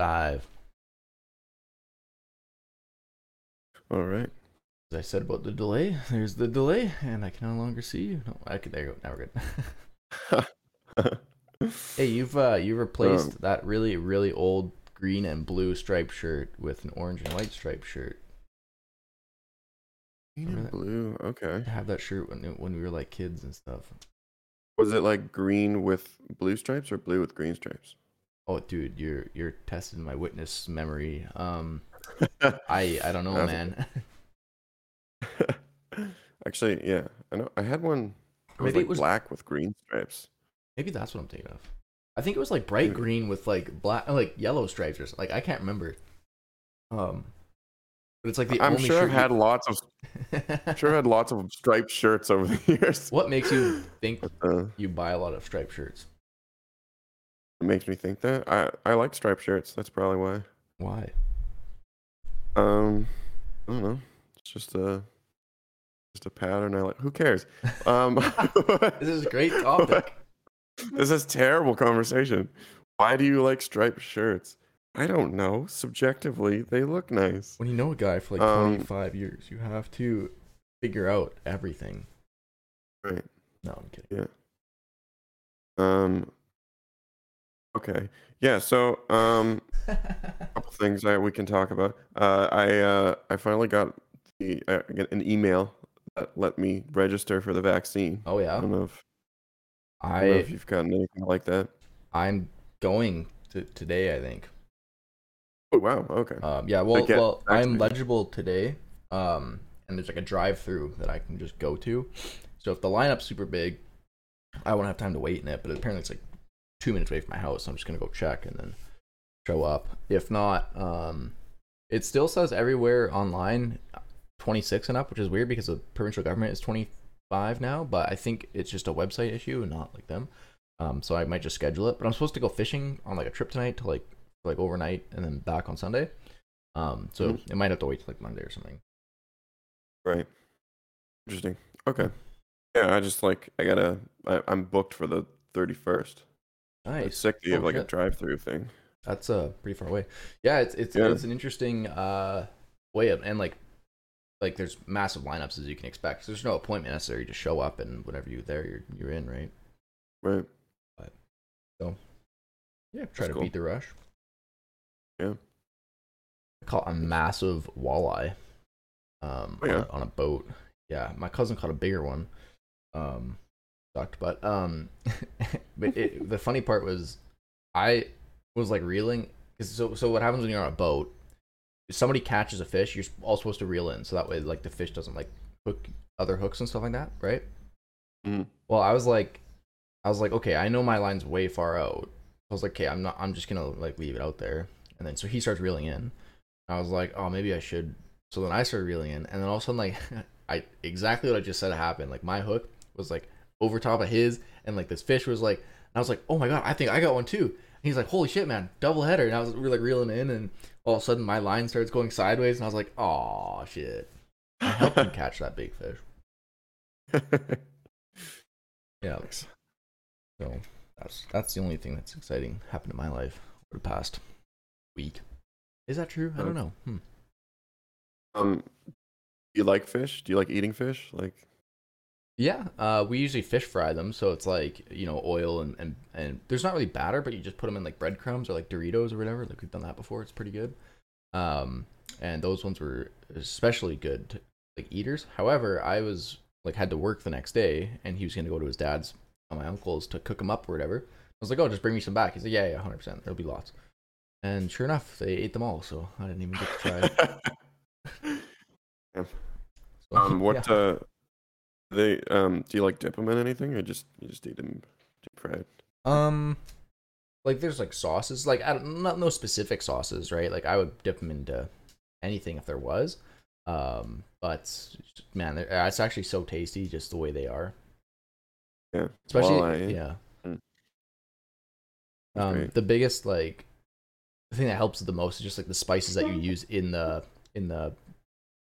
live. All right. As I said about the delay, there's the delay, and I can no longer see you. No, I could. There you go. Now we're good. hey, you've uh, you replaced Um, that really really old green and blue striped shirt with an orange and white striped shirt. Green and blue. Okay. I have that shirt when when we were like kids and stuff. Was it like green with blue stripes or blue with green stripes? Oh, dude, you're you're testing my witness memory. Um, I I don't know, man. Actually, yeah. I know. I had one. It was Maybe it was- black with green stripes. Maybe that's what I'm thinking of. I think it was like bright green with like black, like yellow stripes or something. Like I can't remember. Um, but it's like the I'm only sure I've had lots of. I'm sure I had lots of striped shirts over the years. what makes you think Uh, you buy a lot of striped shirts? It makes me think that I I like striped shirts. That's probably why. Why? Um, I don't know. It's just a just a pattern. I like. Who cares? Um, This is a great topic. this is terrible conversation. Why do you like striped shirts? I don't know. Subjectively, they look nice. when you know a guy for like Um, 25 years, you have to figure out everything. Right. No, I'm kidding. Yeah. Um. Okay. Yeah. So, um, couple things that we can talk about. Uh, I uh, I finally got the uh, get an email that let me register for the vaccine. oh I yeah, don't know if I don't know if you've gotten anything like that. I'm going to today. I think. Oh wow. Okay. Um, yeah, well, well, I'm legible today, um, and there's like a drive-through that I can just go to. So if the lineup's super big, I won't have time to wait in it. But apparently it's like two minutes away from my house. So I'm just gonna go check and then show up. If not, um, it still says everywhere online 26 and up, which is weird because the provincial government is 25 now. But I think it's just a website issue and not like them. Um, so I might just schedule it. But I'm supposed to go fishing on like a trip tonight to like like overnight and then back on Sunday. Um, so Mhm. it might have to wait till like Monday or something. Right. Interesting. Okay. Yeah. I just like I gotta. I, I'm booked for the 31st. Nice. sick you Oh, have like a drive-through thing. That's uh pretty far away. Yeah, it's it's Yeah. it's an interesting uh way of and like like there's massive lineups as you can expect. There's no appointment necessary. You just show up and whenever you're there, you're you're in, right? Right. But, so yeah, try That's to cool. beat the rush. Yeah. I caught a massive walleye um Oh, yeah? on, a, on a boat. Yeah, my cousin caught a bigger one. Um sucked, but um but it, the funny part was I was like reeling 'cause so so what happens when you're on a boat if somebody catches a fish, you're all supposed to reel in so that way like the fish doesn't like hook other hooks and stuff like that, right? Mhm. Well, I was like I was like, okay, I know my line's way far out. I was like, okay, I'm not I'm just gonna like leave it out there. And then so he starts reeling in. I was like, oh maybe I should so then I started reeling in and then all of a sudden like I exactly what I just said happened. Like my hook was like over top of his and like this fish was like and I was like, oh my god, I think I got one too. And he's like, holy shit, man, double header. And I was like reeling in and all of a sudden my line starts going sideways and I was like, oh shit. I helped him catch that big fish. Yeah. Nice. So that's that's the only thing that's exciting happened in my life over the past week. Is that true? I don't know. Hmm. Um, do you like fish? Do you like eating fish? Like, Yeah, uh, we usually fish fry them, so it's like you know oil and, and and there's not really batter, but you just put them in like breadcrumbs or like Doritos or whatever. Like we've done that before. It's pretty good. Um, and those ones were especially good, to, like eaters. However, I was like had to work the next day, and he was gonna go to his dad's, uh, my uncle's, to cook them up or whatever. I was like, oh, just bring me some back. He's like, yeah, yeah, hundred percent. There'll be lots. And sure enough, they ate them all, so I didn't even get to try. So, um, what yeah. uh, they um, do you like dip them in anything, or just you just eat them deep fried? Um, like there's like sauces, like I don't not no specific sauces, right? Like I would dip them into anything if there was. Um, but man, uh, it's actually so tasty just the way they are. Yeah, Especially walleye. yeah. Mm. Um, great. the biggest like the thing that helps the most is just like the spices that you use in the in the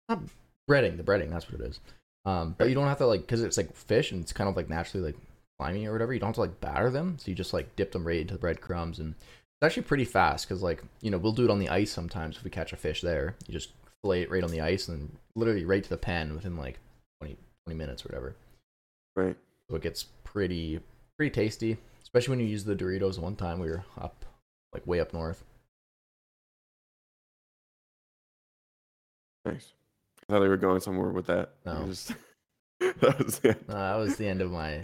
not breading, the breading. That's what it is. Um, but you don't have to like because it's like fish and it's kind of like naturally like slimy or whatever. You don't have to like batter them, so you just like dip them right into the breadcrumbs and it's actually pretty fast because like you know we'll do it on the ice sometimes if we catch a fish there. You just fillet it right on the ice and literally right to the pan within like 20, 20 minutes or whatever. Right. So it gets pretty pretty tasty, especially when you use the Doritos. One time we were up like way up north. Nice. I thought they were going somewhere with that. No. just- that was it. Uh, that was the end of my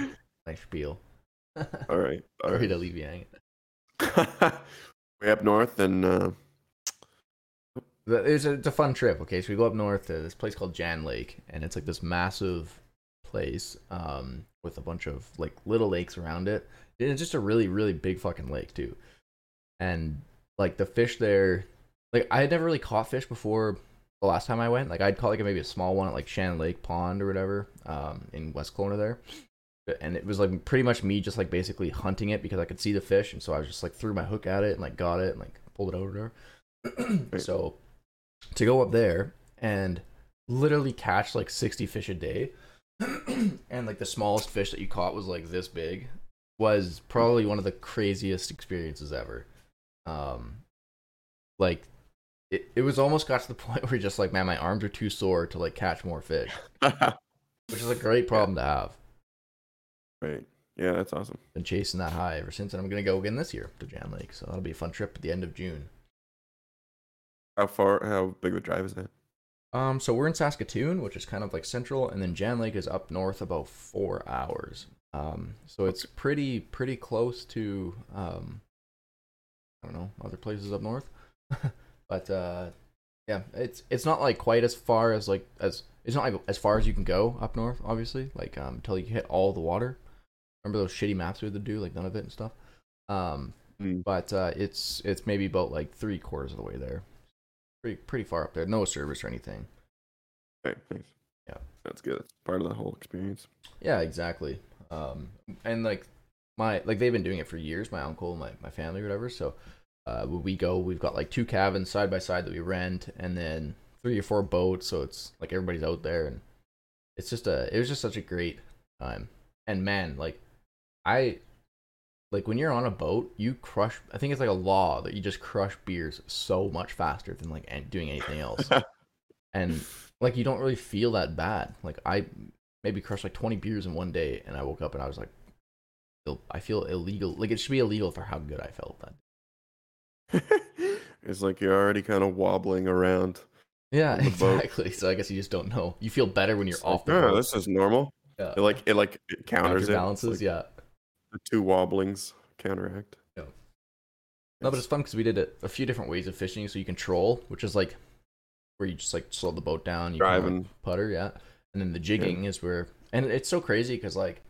my spiel. All right. All Sorry right. to leave you hanging. Way up north and uh, It's a, it's a fun trip. Okay, so we go up north to this place called Jan Lake, and it's like this massive place um, with a bunch of like little lakes around it. And It's just a really really big fucking lake too, and like the fish there, like I had never really caught fish before the last time I went. Like I'd caught like maybe a small one at like Shannon Lake Pond or whatever um, in West Kelowna there. And it was like pretty much me just like basically hunting it because I could see the fish, and so I was just like threw my hook at it and like got it and like pulled it over whatever. so to go up there and literally catch like 60 fish a day and like the smallest fish that you caught was like this big was probably one of the craziest experiences ever um like it, it was almost got to the point where you're just like man my arms are too sore to like catch more fish which is a great problem to have right. Yeah, that's awesome. been chasing that high ever since and i'm gonna go again this year to Jan lake so that'll be a fun trip at the end of june How far? How big of a drive is that? Um, so we're in Saskatoon, which is kind of like central, and then Jan Lake is up north about four hours. Um, so it's pretty pretty close to um, I don't know other places up north, but uh, yeah, it's it's not like quite as far as like as it's not like as far as you can go up north, obviously, like um until you hit all the water. Remember those shitty maps we had to do, like none of it and stuff. Um, Mm. but uh, it's it's maybe about like three quarters of the way there. Pretty pretty far up there. No service or anything. Right. Thanks. Yeah. That's good. That's part of the whole experience. Yeah, exactly. Um, and like my like they've been doing it for years. My uncle, my my family, or whatever. So uh, we go, we've got like two cabins side by side that we rent, and then three or four boats. So it's like everybody's out there, and it's just a it was just such a great time. And man, like I like when you're on a boat, you crush. I think it's like a law that you just crush beers so much faster than like doing anything else. and like you don't really feel that bad. Like I maybe crushed like 20 beers in one day, and I woke up and I was like, I feel illegal. Like it should be illegal for how good I felt that. It's like you're already kind of wobbling around. Yeah, the boat. exactly. So I guess you just don't know. You feel better when you're It's off like, the "Oh, this is normal. yeah. It like it like it counters it. Counterbalances, like yeah. The two wobblings counteract. Yeah. No, but it's fun because we did it a few different ways of fishing. So you can troll, which is like where you just like slow the boat down, you driving. putter, yeah. And then the jigging is where, and it's so crazy because like,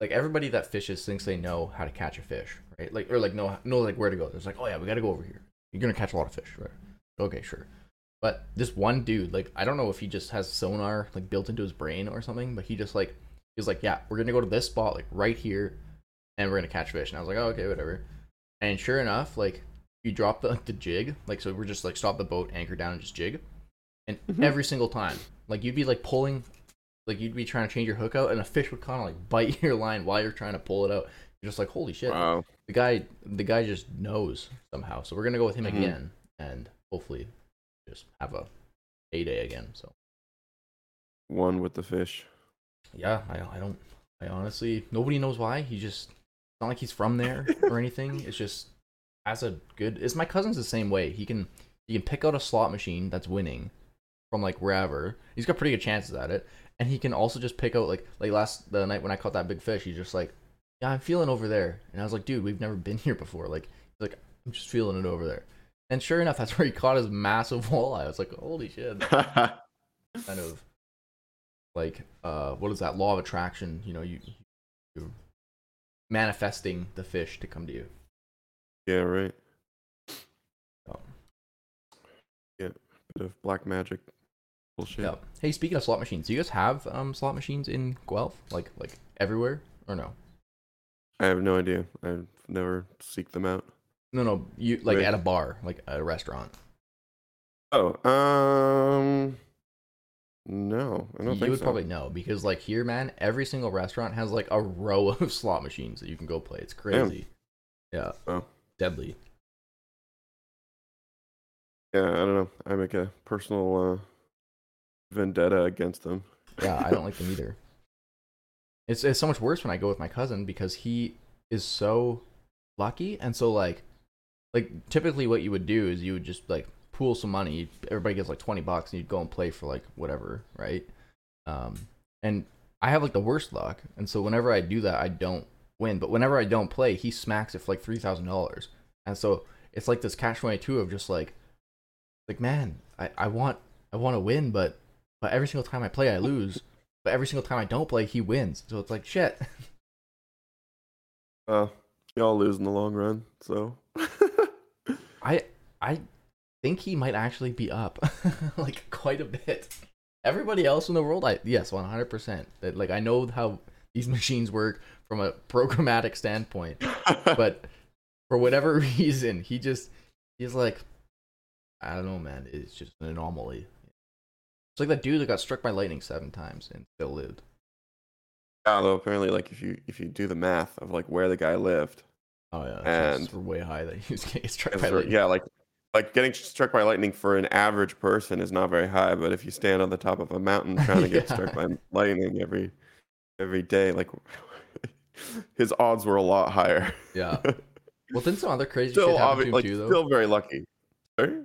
like everybody that fishes thinks they know how to catch a fish, right? Like or like know know like where to go. There's like, oh yeah, we got to go over here. You're gonna catch a lot of fish, right? Okay, sure. But this one dude, like, I don't know if he just has sonar like built into his brain or something, but he just like he was like, yeah, we're gonna go to this spot like right here, and we're gonna catch fish. And I was like, oh okay, whatever. And sure enough, like you drop the like the jig, like so we're just like stop the boat, anchor down, and just jig. And Mhm. every single time, like you'd be like pulling, like you'd be trying to change your hook out, and a fish would kind of like bite your line while you're trying to pull it out. You're just like, holy shit! Wow. The guy, the guy just knows somehow. So we're gonna go with him Mhm. again, and hopefully, just have a a day again. So One with the fish. yeah, I I don't, I honestly nobody knows why. He just it's not like he's from there or anything. It's just as a good. It's my cousin's the same way. He can he can pick out a slot machine that's winning from like wherever. He's got pretty good chances at it, and he can also just pick out like like last the night when I caught that big fish. He's just like, yeah, I'm feeling over there, and I was like, dude, we've never been here before. Like he's like I'm just feeling it over there. And sure enough, that's where he caught his massive walleye. I was like, holy shit kind of like uh what is that law of attraction you know you you're manifesting the fish to come to you yeah, right. so, Bit of black magic bullshit. yeah hey speaking of slot machines do you guys have um slot machines in guelph like like everywhere or no I have no idea. I've never seeked them out. no no you like Right. at a bar like at a restaurant Oh, um, no, I don't you think would so. probably know because like here man every single restaurant has like a row of slot machines that you can go play it's crazy yeah Oh. deadly Yeah, I don't know. I make a personal uh, vendetta against them. Yeah, I don't like them either. It's it's so much worse when I go with my cousin because he is so lucky and so like like typically what you would do is you would just like pool some money. Everybody gets like twenty bucks and you'd go and play for like whatever, right? Um, and I have like the worst luck, and so whenever I do that, I don't win. But whenever I don't play, he smacks it for like three thousand dollars, and so it's like this catch twenty two of just like, like man, I I want I want to win, but but every single time I play, I lose. But every single time I don't play, he wins. So it's like shit. Well, uh, y'all lose in the long run, so I I think he might actually be up like quite a bit. Everybody else in the world, I yes, one hundred percent. That like I know how these machines work from a programmatic standpoint, but for whatever reason, he just he's like, I don't know, man. It's just an anomaly. It's like that dude that got struck by lightning seven times and still lived. Yeah, though apparently, like if you if you do the math of like where the guy lived, Oh yeah, And- it's way high that he was getting struck by lightning. yeah, like like getting struck by lightning for an average person is not very high, but if you stand on the top of a mountain trying to get Yeah. struck by lightning every every day, like his odds were a lot higher. Yeah. Well, didn't some other crazy still, shit happen obvi- to him like too, though? still very lucky. Sorry?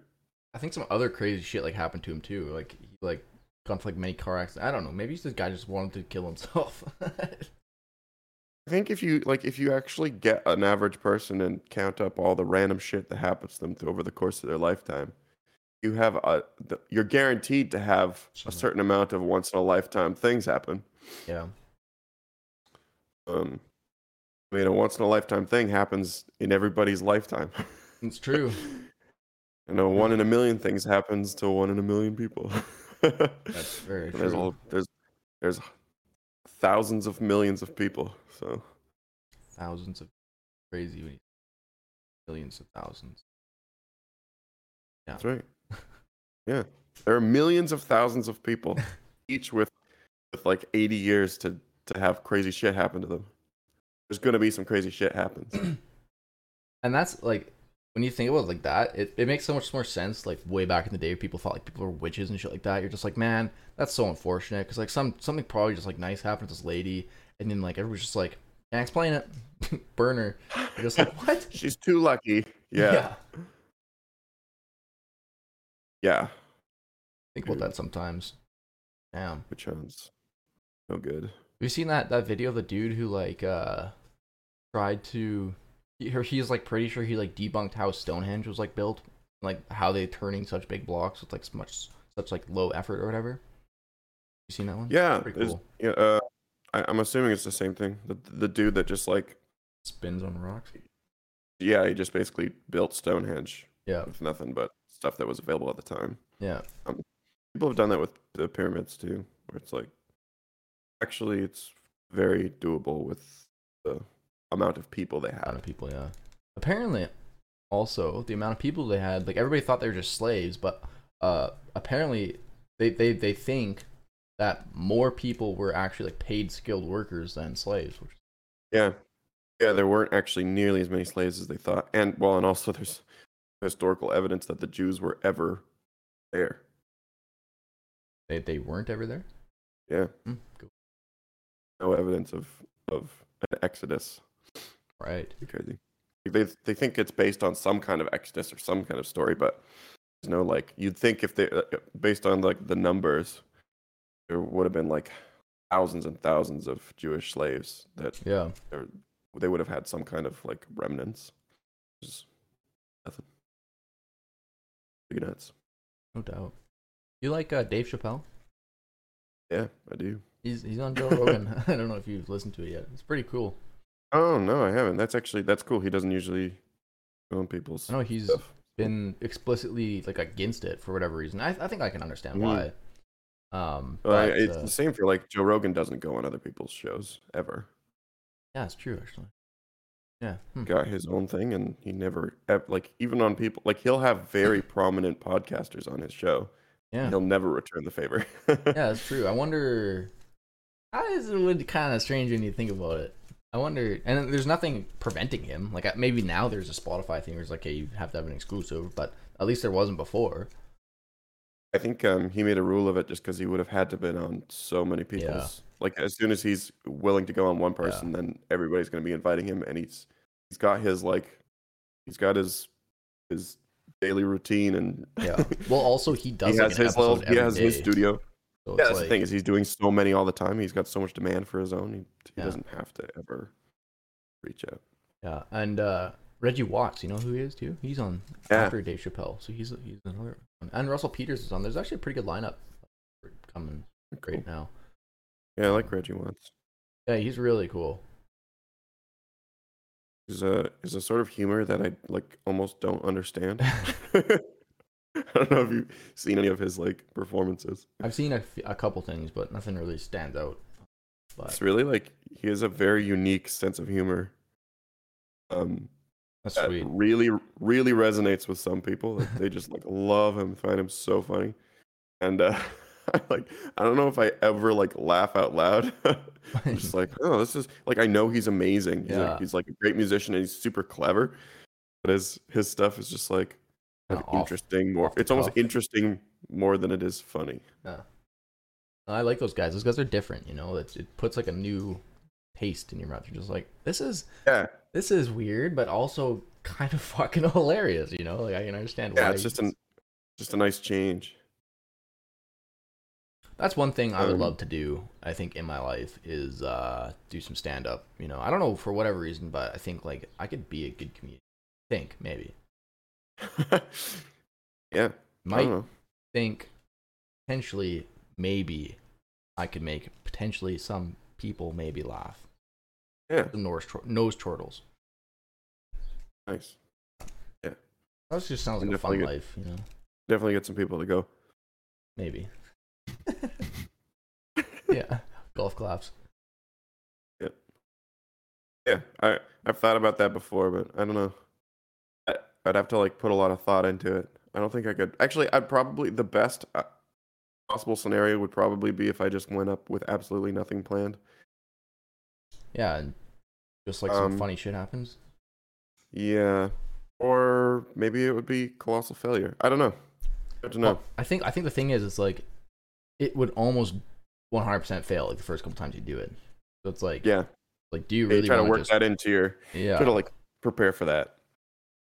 I think some other crazy shit like happened to him too. Like he like gone to like many car accidents. I don't know. Maybe this guy just wanted to kill himself. I think if you like if you actually get an average person and count up all the random shit that happens to them over the course of their lifetime, you have a the, you're guaranteed to have a certain amount of once in a lifetime things happen. yeah. Um, I mean, a once in a lifetime thing happens in everybody's lifetime. It's true. and know, one in a million things happens to one in a million people. That's very there's true. all there's there's thousands of millions of people. So Thousands of crazy millions of thousands. That's right. Yeah. There are millions of thousands of people, each with with like 80 years to to have crazy shit happen to them. There's gonna be some crazy shit happens. And that's like when you think about it like that, it, it makes so much more sense. Like way back in the day, people thought like people were witches and shit like that. You're just like, man, that's so unfortunate because like some something probably just like nice happened to this lady, and then like everyone's just like, can't explain it, burn her. You're just like, what? She's too lucky. Yeah. Yeah. Think about that sometimes. Damn. Which one's no good. Have you seen that that video of the dude who like uh tried to he, he's like pretty sure he like debunked how Stonehenge was like built, like how they turning such big blocks with like much such like low effort or whatever. You seen that one? Yeah. Cool. Yeah. Uh, I, I'm assuming it's the same thing. The the dude that just like Spins on rocks. yeah, he just basically built Stonehenge Yeah, with nothing but stuff that was available at the time. yeah, People have done that with the pyramids too, where it's like actually it's very doable with the amount of people they had. of people. Yeah. Apparently, also the amount of people they had, like everybody thought they were just slaves, but uh, apparently they they they think that more people were actually like paid skilled workers than slaves, which Yeah. Yeah, there weren't actually nearly as many slaves as they thought. And well, and also there's historical evidence that the Jews were ever there. they they weren't ever there. Yeah. Hmm, cool. No evidence of of an exodus. Right. Crazy. They they think it's based on some kind of exodus or some kind of story, but there's no like you'd think if they uh, based on like the numbers, there would have been like thousands and thousands of Jewish slaves that Yeah. they would have had some kind of like remnants. Just nothing. Pretty nuts. No doubt. You like uh, Dave Chappelle? Yeah, I do. He's he's on Joe Rogan. I don't know if you've listened to it yet. It's pretty cool. Oh no, I haven't. That's actually that's cool. He doesn't usually go on people's No, know he's stuff. been explicitly like against it for whatever reason. I I think I can understand Mhm. why. Um, Well, but, it's uh, the same for like Joe Rogan doesn't go on other people's shows ever. yeah, it's true actually. Yeah. Hmm. Got his own thing, and he never like even on people like he'll have very prominent podcasters on his show. Yeah. He'll never return the favor. Yeah, that's true. I wonder. How is it kind of strange when you think about it. I wonder, and there's nothing preventing him. Like maybe now there's a Spotify thing where it's like, hey, you have to have an exclusive, but at least there wasn't before. I think um, he made a rule of it just because he would have had to been on so many people's. Like as soon as he's willing to go on one person, then everybody's going to be inviting him, and he's he's got his like he's got his his daily routine, and Yeah. Well, also he does. he has his little he has his studio. So Yeah, that's the thing is he's doing so many all the time. He's got so much demand for his own. He, he Yeah. doesn't have to ever reach out. Yeah, and uh, Reggie Watts, you know who he is too? He's on Yeah. after Dave Chappelle, so he's he's another. One. And Russell Peters is on. There's actually a pretty good lineup coming Cool. right now. Yeah, I like Reggie Watts. Yeah, he's really cool. Is a is a sort of humor that I like almost don't understand. I don't know if you've seen any of his like performances. I've seen a, f- a couple things, but nothing really stands out. But It's really like he has a very unique sense of humor. Um, that's that sweet. really really resonates with some people. Like, they just like love him, find him so funny, and uh, I like I don't know if I ever like laugh out loud. I'm just like, oh, this is like I know he's amazing. He's Yeah. like he's like a great musician and he's super clever, but his his stuff is just like kind of off- interesting. more it's almost cuff. interesting more than it is funny. Yeah. I like those guys. Those guys are different. You know, it, it puts like a new taste in your mouth. You're just like, this is Yeah, this is weird, but also kind of fucking hilarious. You know, like I can understand why. yeah, it's just an just a nice change. That's one thing I would Um, love to do. I think in my life is uh, do some stand up. You know, I don't know for whatever reason, but I think like I could be a good comedian. Think maybe yeah, might think potentially maybe I could make potentially some people maybe laugh. Yeah, The nose chor- nose chortles. nice. Yeah. That just sounds like a fun definitely life. You know, Definitely get some people to go. maybe. yeah, golf claps. Yeah, I I've thought about that before, but I don't know. I, I'd have to like put a lot of thought into it. I don't think I could. Actually, I'd probably the best uh, possible scenario would probably be if I just went up with absolutely nothing planned. Yeah, and just like some Um, funny shit happens. Yeah, or maybe it would be colossal failure. I don't know. Good to know. Well, I think I think the thing is, it's like it would almost 100% fail like the first couple times you do it. So it's like, yeah, like do you really try to work just, that into your. Yeah, Try to like prepare for that.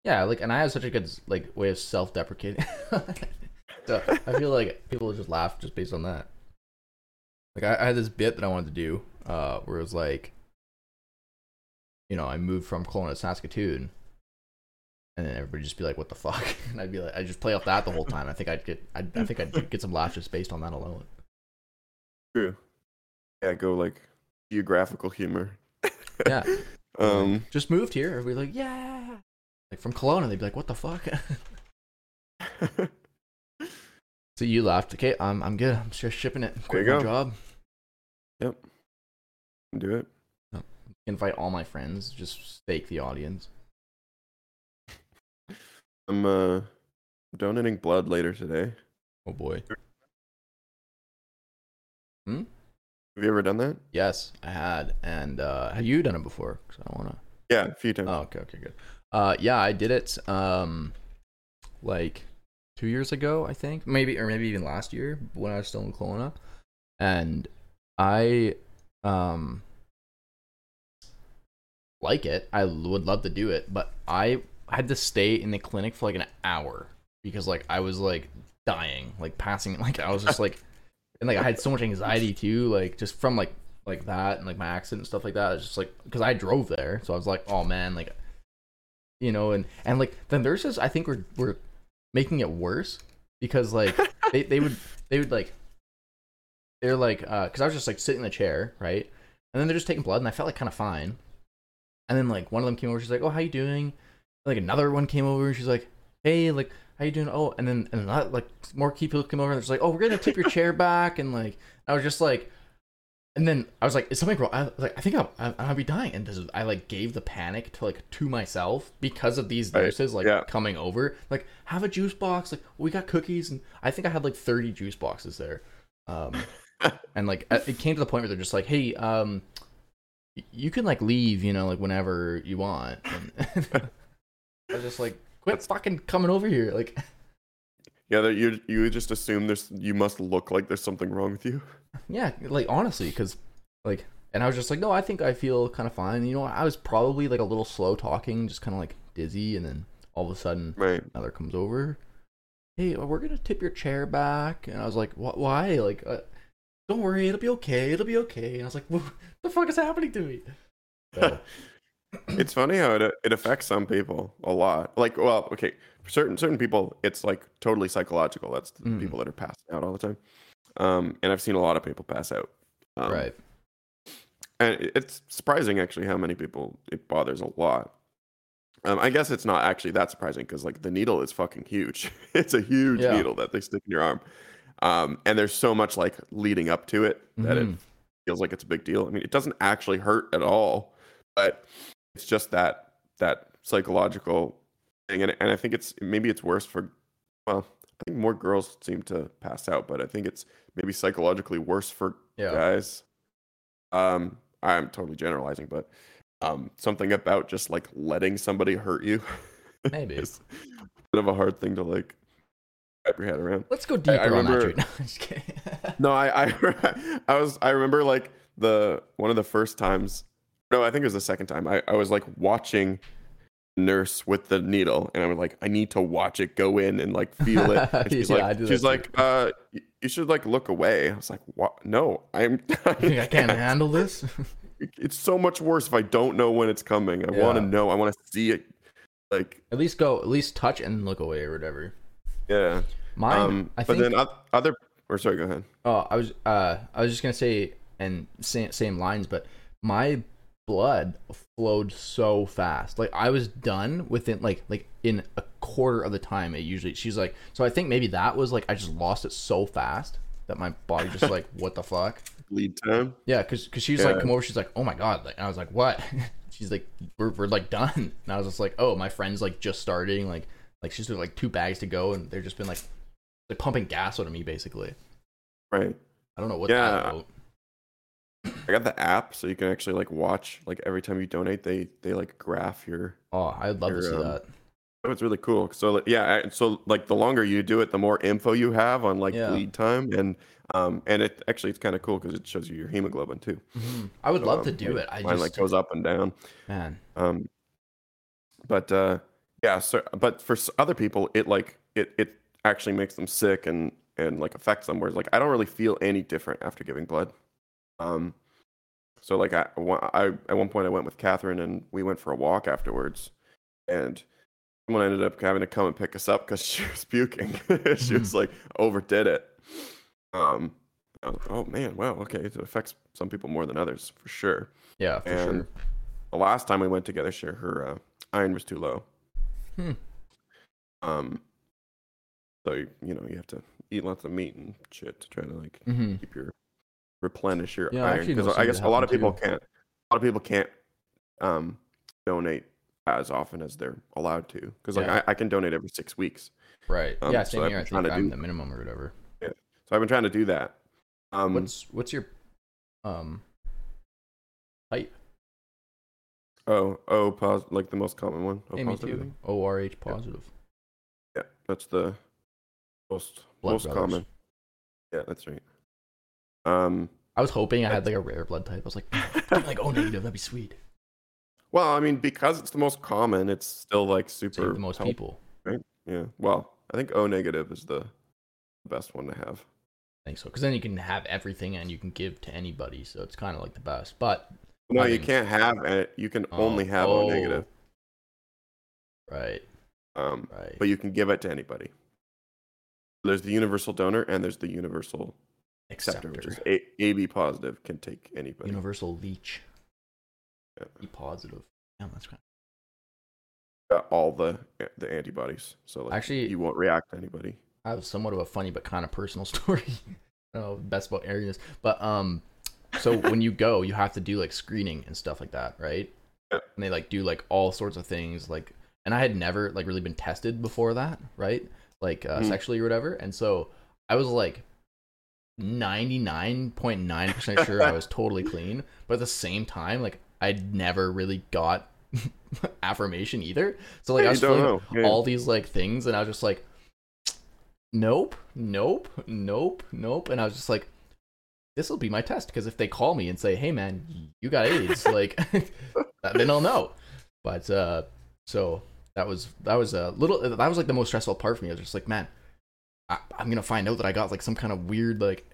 Yeah. Like, and I have such a good like way of self-deprecating. so I feel like people just laugh just based on that. Like I, I had this bit that I wanted to do, uh, where it was like, you know, I moved from Kelowna to Saskatoon, and then everybody just be like, "What the fuck?" And I'd be like, I just play off that the whole time. I think I'd get, I'd, I think I'd get some laughs just based on that alone. True. Yeah, go like geographical humor. Yeah. Um. just moved here. Everybody like, yeah. Like from Kelowna, they'd be like, what the fuck? so you laughed. Okay, I'm I'm good. I'm just shipping it. Quit you go. job. Yep. Do it. Invite all my friends. Just fake the audience. I'm uh donating blood later today. Oh boy. Hmm. Have you ever done that? Yes, I had. And uh, have you done it before? 'Cause I don't wanna. Yeah, a few times. Oh, okay, okay, good. Uh, yeah, I did it. Um, like two years ago, I think, maybe, or maybe even last year when I was still in Kelowna, and I, um, like it. I would love to do it, but I had to stay in the clinic for like an hour because like I was like dying, like passing, like I was just like, and like I had so much anxiety too, like just from like like that and like my accident and stuff like that. It's just like because I drove there, so I was like, oh man, like you know, and and like the nurses, I think were were making it worse because like they they would they would like they're like uh because I was just like sitting in the chair right, and then they're just taking blood, and I felt like kind of fine, and then like one of them came over, she's like, oh how you doing? like another one came over, and she's like, hey like how you doing? Oh, and then and another, like more people came over, and they're just like, oh we're gonna tip your chair back, and like I was just like. And then I was like, "Is something wrong?" I was like, "I think I'll, I- I'll be dying." And this is, I like gave the panic to like to myself because of these Right, nurses like yeah. coming over. Like, have a juice box. Like, we got cookies, and I think I had like thirty juice boxes there. Um, and like it came to the point where they're just like, "Hey, um, you can like leave, you know, like whenever you want. And I was just like, quit fucking coming over here. Like, Yeah, you you just assume there's you must look like there's something wrong with you. Yeah, like honestly, because like, and I was just like, no, I think I feel kind of fine. You know, I was probably like a little slow talking, just kind of like dizzy, and then all of a sudden, Right. another comes over. Hey, uh, we're gonna tip your chair back, and I was like, "What? Why? Like, uh, don't worry, it'll be okay. It'll be okay." And I was like, "What the fuck is happening to me?" So, it's funny how it it affects some people a lot. Like, well, okay, for certain certain people, it's like totally psychological. That's the Mm. people that are passing out all the time. Um, and I've seen a lot of people pass out. Um, right. And it's surprising actually how many people it bothers a lot. Um, I guess it's not actually that surprising because like the needle is fucking huge. it's a huge Yeah. needle that they stick in your arm. Um, and there's so much like leading up to it that it Mhm. feels like it's a big deal. I mean, it doesn't actually hurt at all, but it's just that that psychological thing. And, and I think it's maybe it's worse for well, I think more girls seem to pass out, but I think it's maybe psychologically worse for Yeah. guys. Um, I'm totally generalizing, but um, something about just like letting somebody hurt you Maybe. is a bit of a hard thing to like wrap your head around. Let's go deeper on that. remember- No, I'm just kidding. No, I, I, I was, I remember like the one of the first times. No, I think it was the second time. I, I was like watching nurse with the needle, and i'm like, I need to watch it go in and like feel it. And she's Yeah, like, I she's too. like, uh, you should like look away. I was like, what? No, I'm. you think I can't handle this? It's so much worse if I don't know when it's coming. I want to know. I want to see it. Like, at least go. At least touch and look away or whatever. yeah. Mine. Um, I but think. then other. Or sorry, go ahead. Oh, I was uh I was just gonna say and same same lines, but my blood flowed so fast. Like I was done within like like in a quarter of the time it usually she's like so I think maybe that was like I just lost it so fast that my body just like what the fuck? Lead time. Yeah, cause, cause she's like come over, she's like, Oh my god, like and I was like, What? she's like, We're we're like done. And I was just like, Oh, my friend's like just starting, like like she's like two bags to go and they've just been like like pumping gas out of me basically. Right. I don't know what Yeah. That. I got the app so you can actually like watch like every time you donate they they like graph your Oh, I'd love to see um, that. oh it's really cool so yeah so like the longer you do it the more info you have on like Yeah. bleed time and um and it actually it's kind of cool because it shows you your hemoglobin too I would So, love um, to do it. I mine just like goes up and down man. um but uh yeah so but for s- other people it like it it actually makes them sick and and like affects them whereas like i don't really feel any different after giving blood um so like i, I at one point i went with catherine and we went for a walk afterwards and someone ended up having to come and pick us up because she was puking she was like overdid it um I was like, oh man wow okay it affects some people more than others for sure Yeah, for and sure. the last time we went together, she, her uh, iron was too low. Hmm. Um, so you, you know you have to eat lots of meat and shit to try to like hmm keep your replenish your Yeah, I iron because I guess a lot of people too. can't. A lot of people can't um, donate as often as they're allowed to because like Yeah. I, I can donate every six weeks. Right. um, yeah, so same I've here. I think to I'm do- the minimum or whatever. Yeah. So I've been trying to do that. Um, What's what's your um type? oh oh pos- like the most common one. O Hey, positive. O R H positive. Yeah, that's the most Blood most brothers. common. Yeah, that's right. Um, I was hoping I had like a rare blood type. I was like, I'm like O negative. That'd be sweet. well, I mean, because it's the most common, it's still like super. Save the most help- people. Right? Yeah. Well, I think O negative is the best one to have. I think so. Because then you can have everything and you can give to anybody. So it's kind of like the best. But No, you can't have it. You can Oh, only have O negative. Right. Um, Right. but you can give it to anybody. There's the universal donor and there's the universal acceptor, which is A- AB positive can take anybody. Universal leech. Yeah. Positive. Yeah, that's kind Got all the the antibodies, so like Actually- you won't react to anybody. I have somewhat of a funny but kind of personal story. I don't know the best about areas, but um, so when you go, you have to do like screening and stuff like that, right? Yeah. And they like do like all sorts of things, like, and I had never like really been tested before that, right? Like uh, Mhm. sexually or whatever, and so I was like ninety nine point nine percent sure I was totally clean, but at the same time, like I'd never really got affirmation either. So like Yeah, I was feeling. Yeah. all these like things, and I was just like, nope, nope, nope, nope, and I was just like, this will be my test because if they call me and say, hey man, you got AIDS, like then I'll know. But uh, so that was that was a little that was like the most stressful part for me. I was just like, man, I, I'm gonna find out that I got like some kind of weird like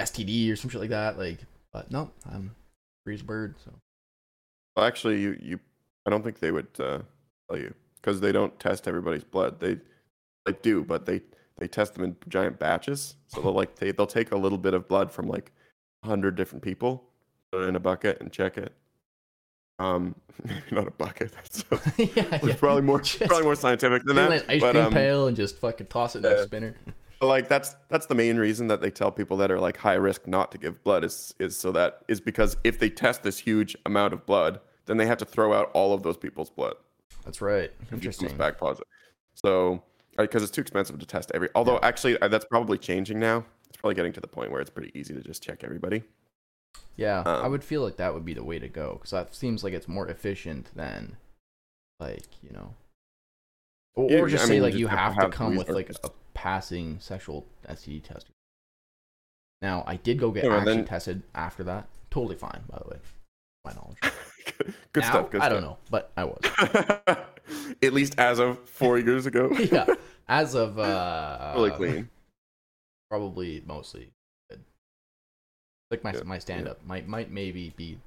STD or some shit like that. Like, but no, I'm free as a bird. So Well, actually, you, you I don't think they would uh, tell you because they don't test everybody's blood. They they do, but they they test them in giant batches. So they'll like they they'll take a little bit of blood from like hundred different people, put it in a bucket, and check it. Um, not a bucket. That's yeah, it's yeah. probably more Just probably more scientific than that. nice ice but cream um, pail and just fucking toss it in a yeah. spinner. Like that's that's the main reason that they tell people that are like high risk not to give blood is is so that is because if they test this huge amount of blood, then they have to throw out all of those people's blood. That's right. it comes Interesting. back positive. So because it's too expensive to test every. Although actually uh, that's probably changing now. It's probably getting to the point where it's pretty easy to just check everybody. Yeah, I Um, would feel like that would be the way to go because that seems like it's more efficient than, like you know, or, Yeah, or just I say mean, like just you have to have to come with like a passing sexual STD test. Now I did go get Yeah, actually then- tested after that. Totally fine, by the way. My knowledge. good now, stuff. Good I stuff. don't know, but I was. At least as of four years ago. yeah, as of uh, really clean. probably mostly. Like my Yeah, my stand up might might maybe be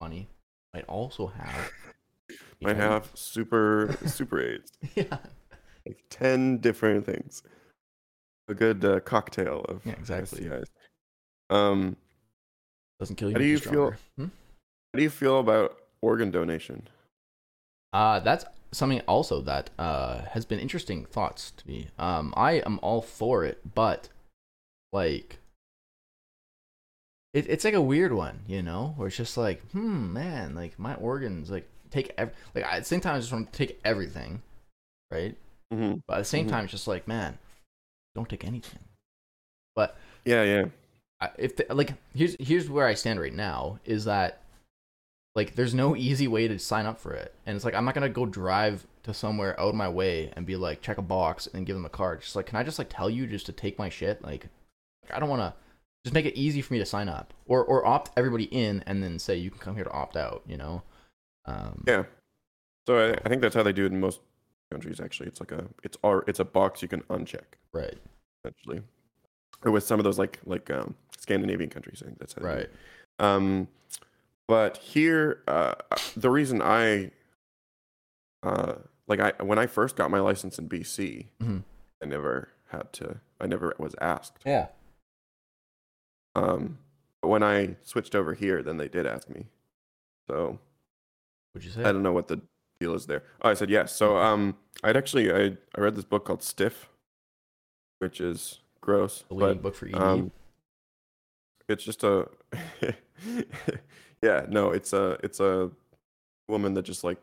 funny. Might also have Might have super super AIDS. yeah Like ten different things. A good uh, cocktail of Yeah, exactly. STIs. Um, doesn't kill you. How do you feel- Hmm? how do you feel about organ donation? Uh, that's something also that uh has been interesting thoughts to me. Um, I am all for it, but like, it, it's like a weird one, you know, where it's just like, hmm, man, like my organs, like take ev- like at the same time, I just want to take everything, right? hmm But at the same Mhm. time, it's just like, man, don't take anything. But yeah, yeah. I- if the, like here's here's where I stand right now is that like there's no easy way to sign up for it, and it's like I'm not gonna go drive to somewhere out of my way and be like check a box and give them a card. Just like can I just like tell you just to take my shit? Like I don't want to just make it easy for me to sign up or or opt everybody in and then say you can come here to opt out. You know? Um, Yeah. So I, I think that's how they do it in most countries. Actually, it's like a it's our it's a box you can uncheck. Right. Essentially, or with some of those like like um, Scandinavian countries, I think that's how. Right. Um, but here, uh, the reason I, uh, like I when I first got my license in BC, Mhm. I never had to. I never was asked. Yeah. Um, but when I switched over here, then they did ask me. So What'd you say? I don't know what the deal is there. Oh, I said yes. So um, I'd actually I I read this book called Stiff, which is gross, the leading but book for ED. um, it's just a yeah no it's a it's a woman that just like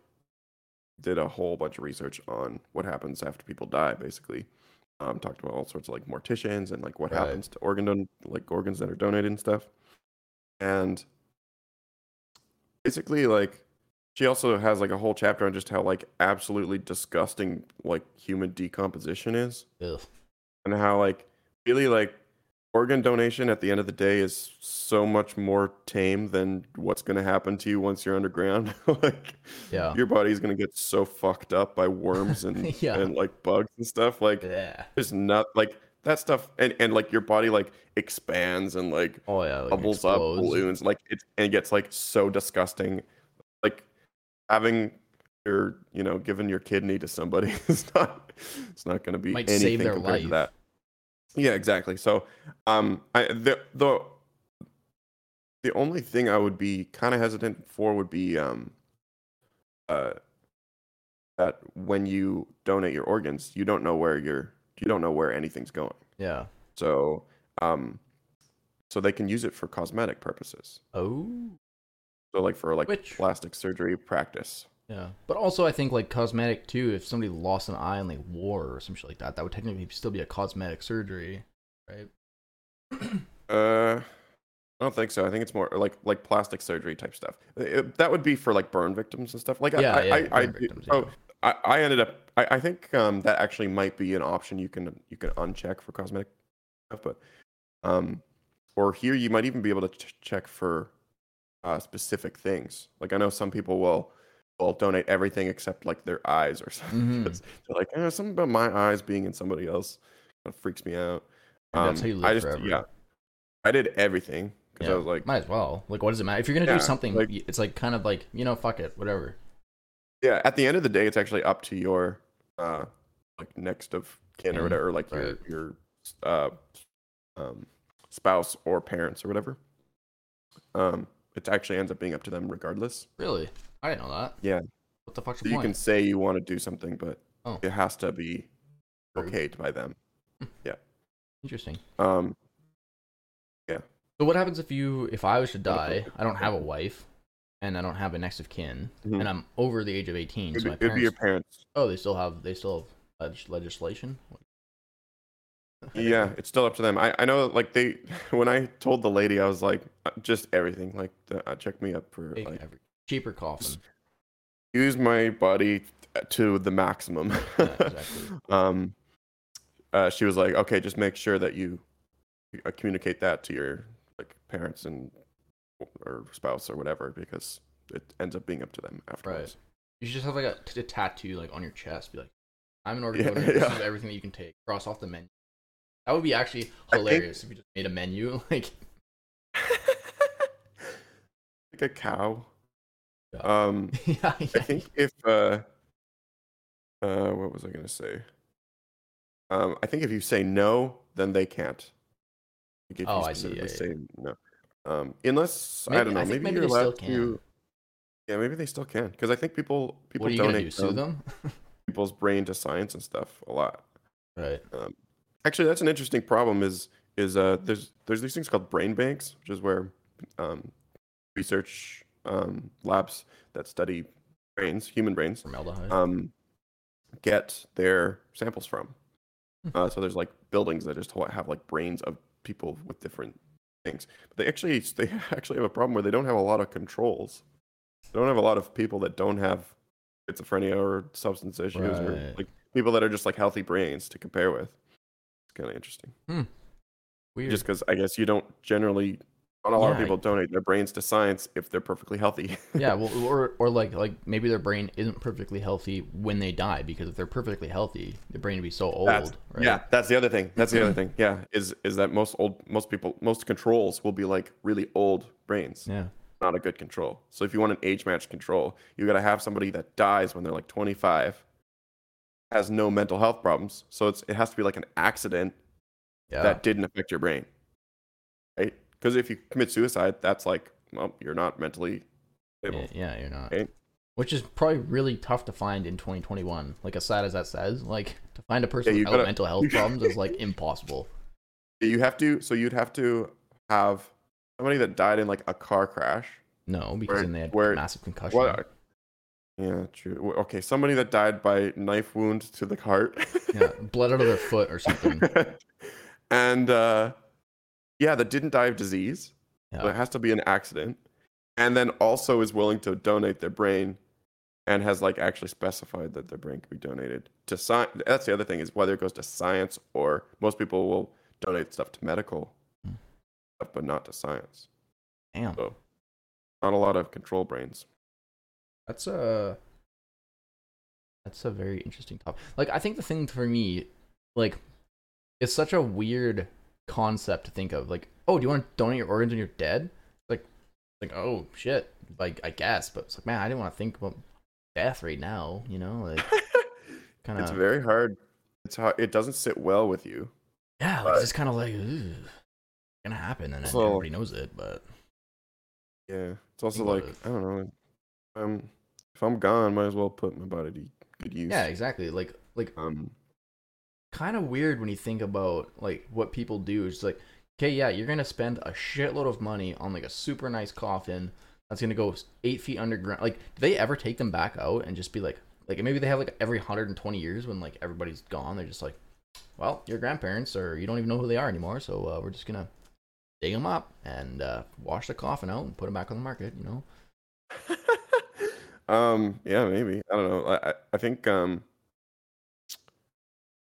did a whole bunch of research on what happens after people die basically um talked about all sorts of like morticians and like what Right. happens to organ don- like organs that are donated and stuff and basically like she also has like a whole chapter on just how like absolutely disgusting like human decomposition is Ugh. and how like really like organ donation at the end of the day is so much more tame than what's going to happen to you once you're underground like Yeah. your body's going to get so fucked up by worms and Yeah. and like bugs and stuff like Yeah. there's not like that stuff and and like your body like expands and like Oh yeah. Like bubbles up balloons like it and it gets like so disgusting like having your you know giving your kidney to somebody is not it's not going to be Might anything save their compared to that yeah exactly so um i the the the only thing i would be kind of hesitant for would be um uh that when you donate your organs you don't know where you're you don't know where anything's going Yeah. so um so they can use it for cosmetic purposes Oh. so like for like Which- plastic surgery practice Yeah, but also I think like cosmetic too. If somebody lost an eye in like war or some shit like that, that would technically still be a cosmetic surgery, right? uh I don't think so. I think it's more like like plastic surgery type stuff. It- that would be for like burn victims and stuff. Like I- Yeah, I, yeah, I, I, victims, oh, yeah. I, I ended up. I, I think um, that actually might be an option you can you can uncheck for cosmetic stuff, but um, or here you might even be able to ch- check for uh, specific things. Like I know some people will will donate everything except like their eyes or something. Mhm. They're like, eh, something about my eyes being in somebody else kind of freaks me out. And that's how you Um, live I just forever. yeah, I did everything because Yeah, I was like, might as well. Like, what does it matter? If you're gonna Yeah, do something, like- it's like kind of like you know, fuck it, whatever. yeah. At the end of the day, it's actually up to your uh like next of kin or Kin, whatever, like right. your your uh um spouse or parents or whatever. Um, it actually ends up being up to them regardless. Really, I didn't know that. Yeah. What the fuck's So the you point? can say you want to do something, but Oh. it has to be okayed by them. Yeah. Interesting. Um, Yeah. So what happens if you, if I was to die, I don't have a wife, and I don't have a next of kin, Mhm. and I'm over the age of 18, it'd, so be, my it'd be your parents, parents. oh, they still have, they still have leg- legislation. Yeah, it's still up to them. I, I know, like they, when I told the lady, I was like, uh, just everything. Like, uh, check me up for like every- cheaper coffin. use my body to the maximum. Yeah, exactly. um, uh, she was like, okay, just make sure that you uh, communicate that to your like parents and or spouse or whatever because it ends up being up to them afterwards. You should just have like a, t- a tattoo like on your chest. Be like, I'm an Yeah, organ donor. This is everything that you can take. Cross off the menu. That would be actually think- hilarious if you just made a menu. Like, like a cow. Yeah. Um, yeah, I think if uh, uh, what was I gonna say? Um, I think if you say no, then they can't. Like if Oh, I see, yeah, say no. Um, unless I don't know, I maybe, maybe you're allowed to. Yeah, maybe they still can because I think people people what are you gonna donate do? Um, them? people's brain to science and stuff a lot. right. Actually, that's an interesting problem. Is is uh there's there's these things called brain banks, which is where um, research um, labs that study brains, human brains, um, get their samples from. Hmm. Uh, so there's like buildings that just have like brains of people with different things. But they actually they actually have a problem where they don't have a lot of controls. They don't have a lot of people that don't have schizophrenia or substance issues or like people that are just like healthy brains to compare with. It's kind of interesting. Weird. Just because I guess you don't generally, not a lot of people donate their brains to science if they're perfectly healthy. yeah, well, or or like like maybe their brain isn't perfectly healthy when they die because if they're perfectly healthy, the brain would be so old, That's- right? Yeah, that's the other thing. That's the other thing. Yeah, is is that most old most people most controls will be like really old brains, Yeah. not a good control. So if you want an age match control, you got to have somebody that dies when they're like 25, has no mental health problems. So it's it has to be like an accident Yeah. that didn't affect your brain? Because if you commit suicide, that's like well, you're not mentally stable. yeah, yeah, you're not. Okay. Which is probably really tough to find in 2021. Like as sad as that says, like to find a person you without gotta- mental health problems is like impossible. You have to. So you'd have to have somebody that died in like a car crash. No, because Where- then they had where- massive concussion. What? Yeah, true. Okay, somebody that died by knife wound to the heart. Yeah, blood out of their foot or something. and uh, yeah, that didn't die of disease. So it has to be an accident. And then also is willing to donate their brain and has like actually specified that their brain can be donated to science. That's the other thing is whether it goes to science or most people will donate stuff to medical Hmm. stuff, but not to science. Damn. So not a lot of control brains. That's a that's a very interesting topic. Like I think the thing for me, like, it's such a weird concept to think of. Like, oh, do you want to donate your organs when you're dead? Like, like oh shit. Like I guess, but it's like man, I didn't want to think about death right now. You know, like kind of. It's very hard. It's hard. It doesn't sit well with you. yeah. Like, it's just kind of like Ugh, gonna happen, and So- everybody knows it. But Yeah. It's also like it. I don't know. Um, if I'm gone, might as well put my body to good use. yeah, exactly. Like like Um. Kind of weird when you think about like what people do. It's like, okay, yeah, you're gonna spend a shitload of money on like a super nice coffin that's gonna go eight feet underground. Like, do they ever take them back out and just be like, like maybe they have like every 120 years when like everybody's gone, they're just like, well, your grandparents or you don't even know who they are anymore, so uh, we're just gonna dig them up and uh, wash the coffin out and put them back on the market. You know. um. Yeah. Maybe. I don't know. I. I- I think. Um.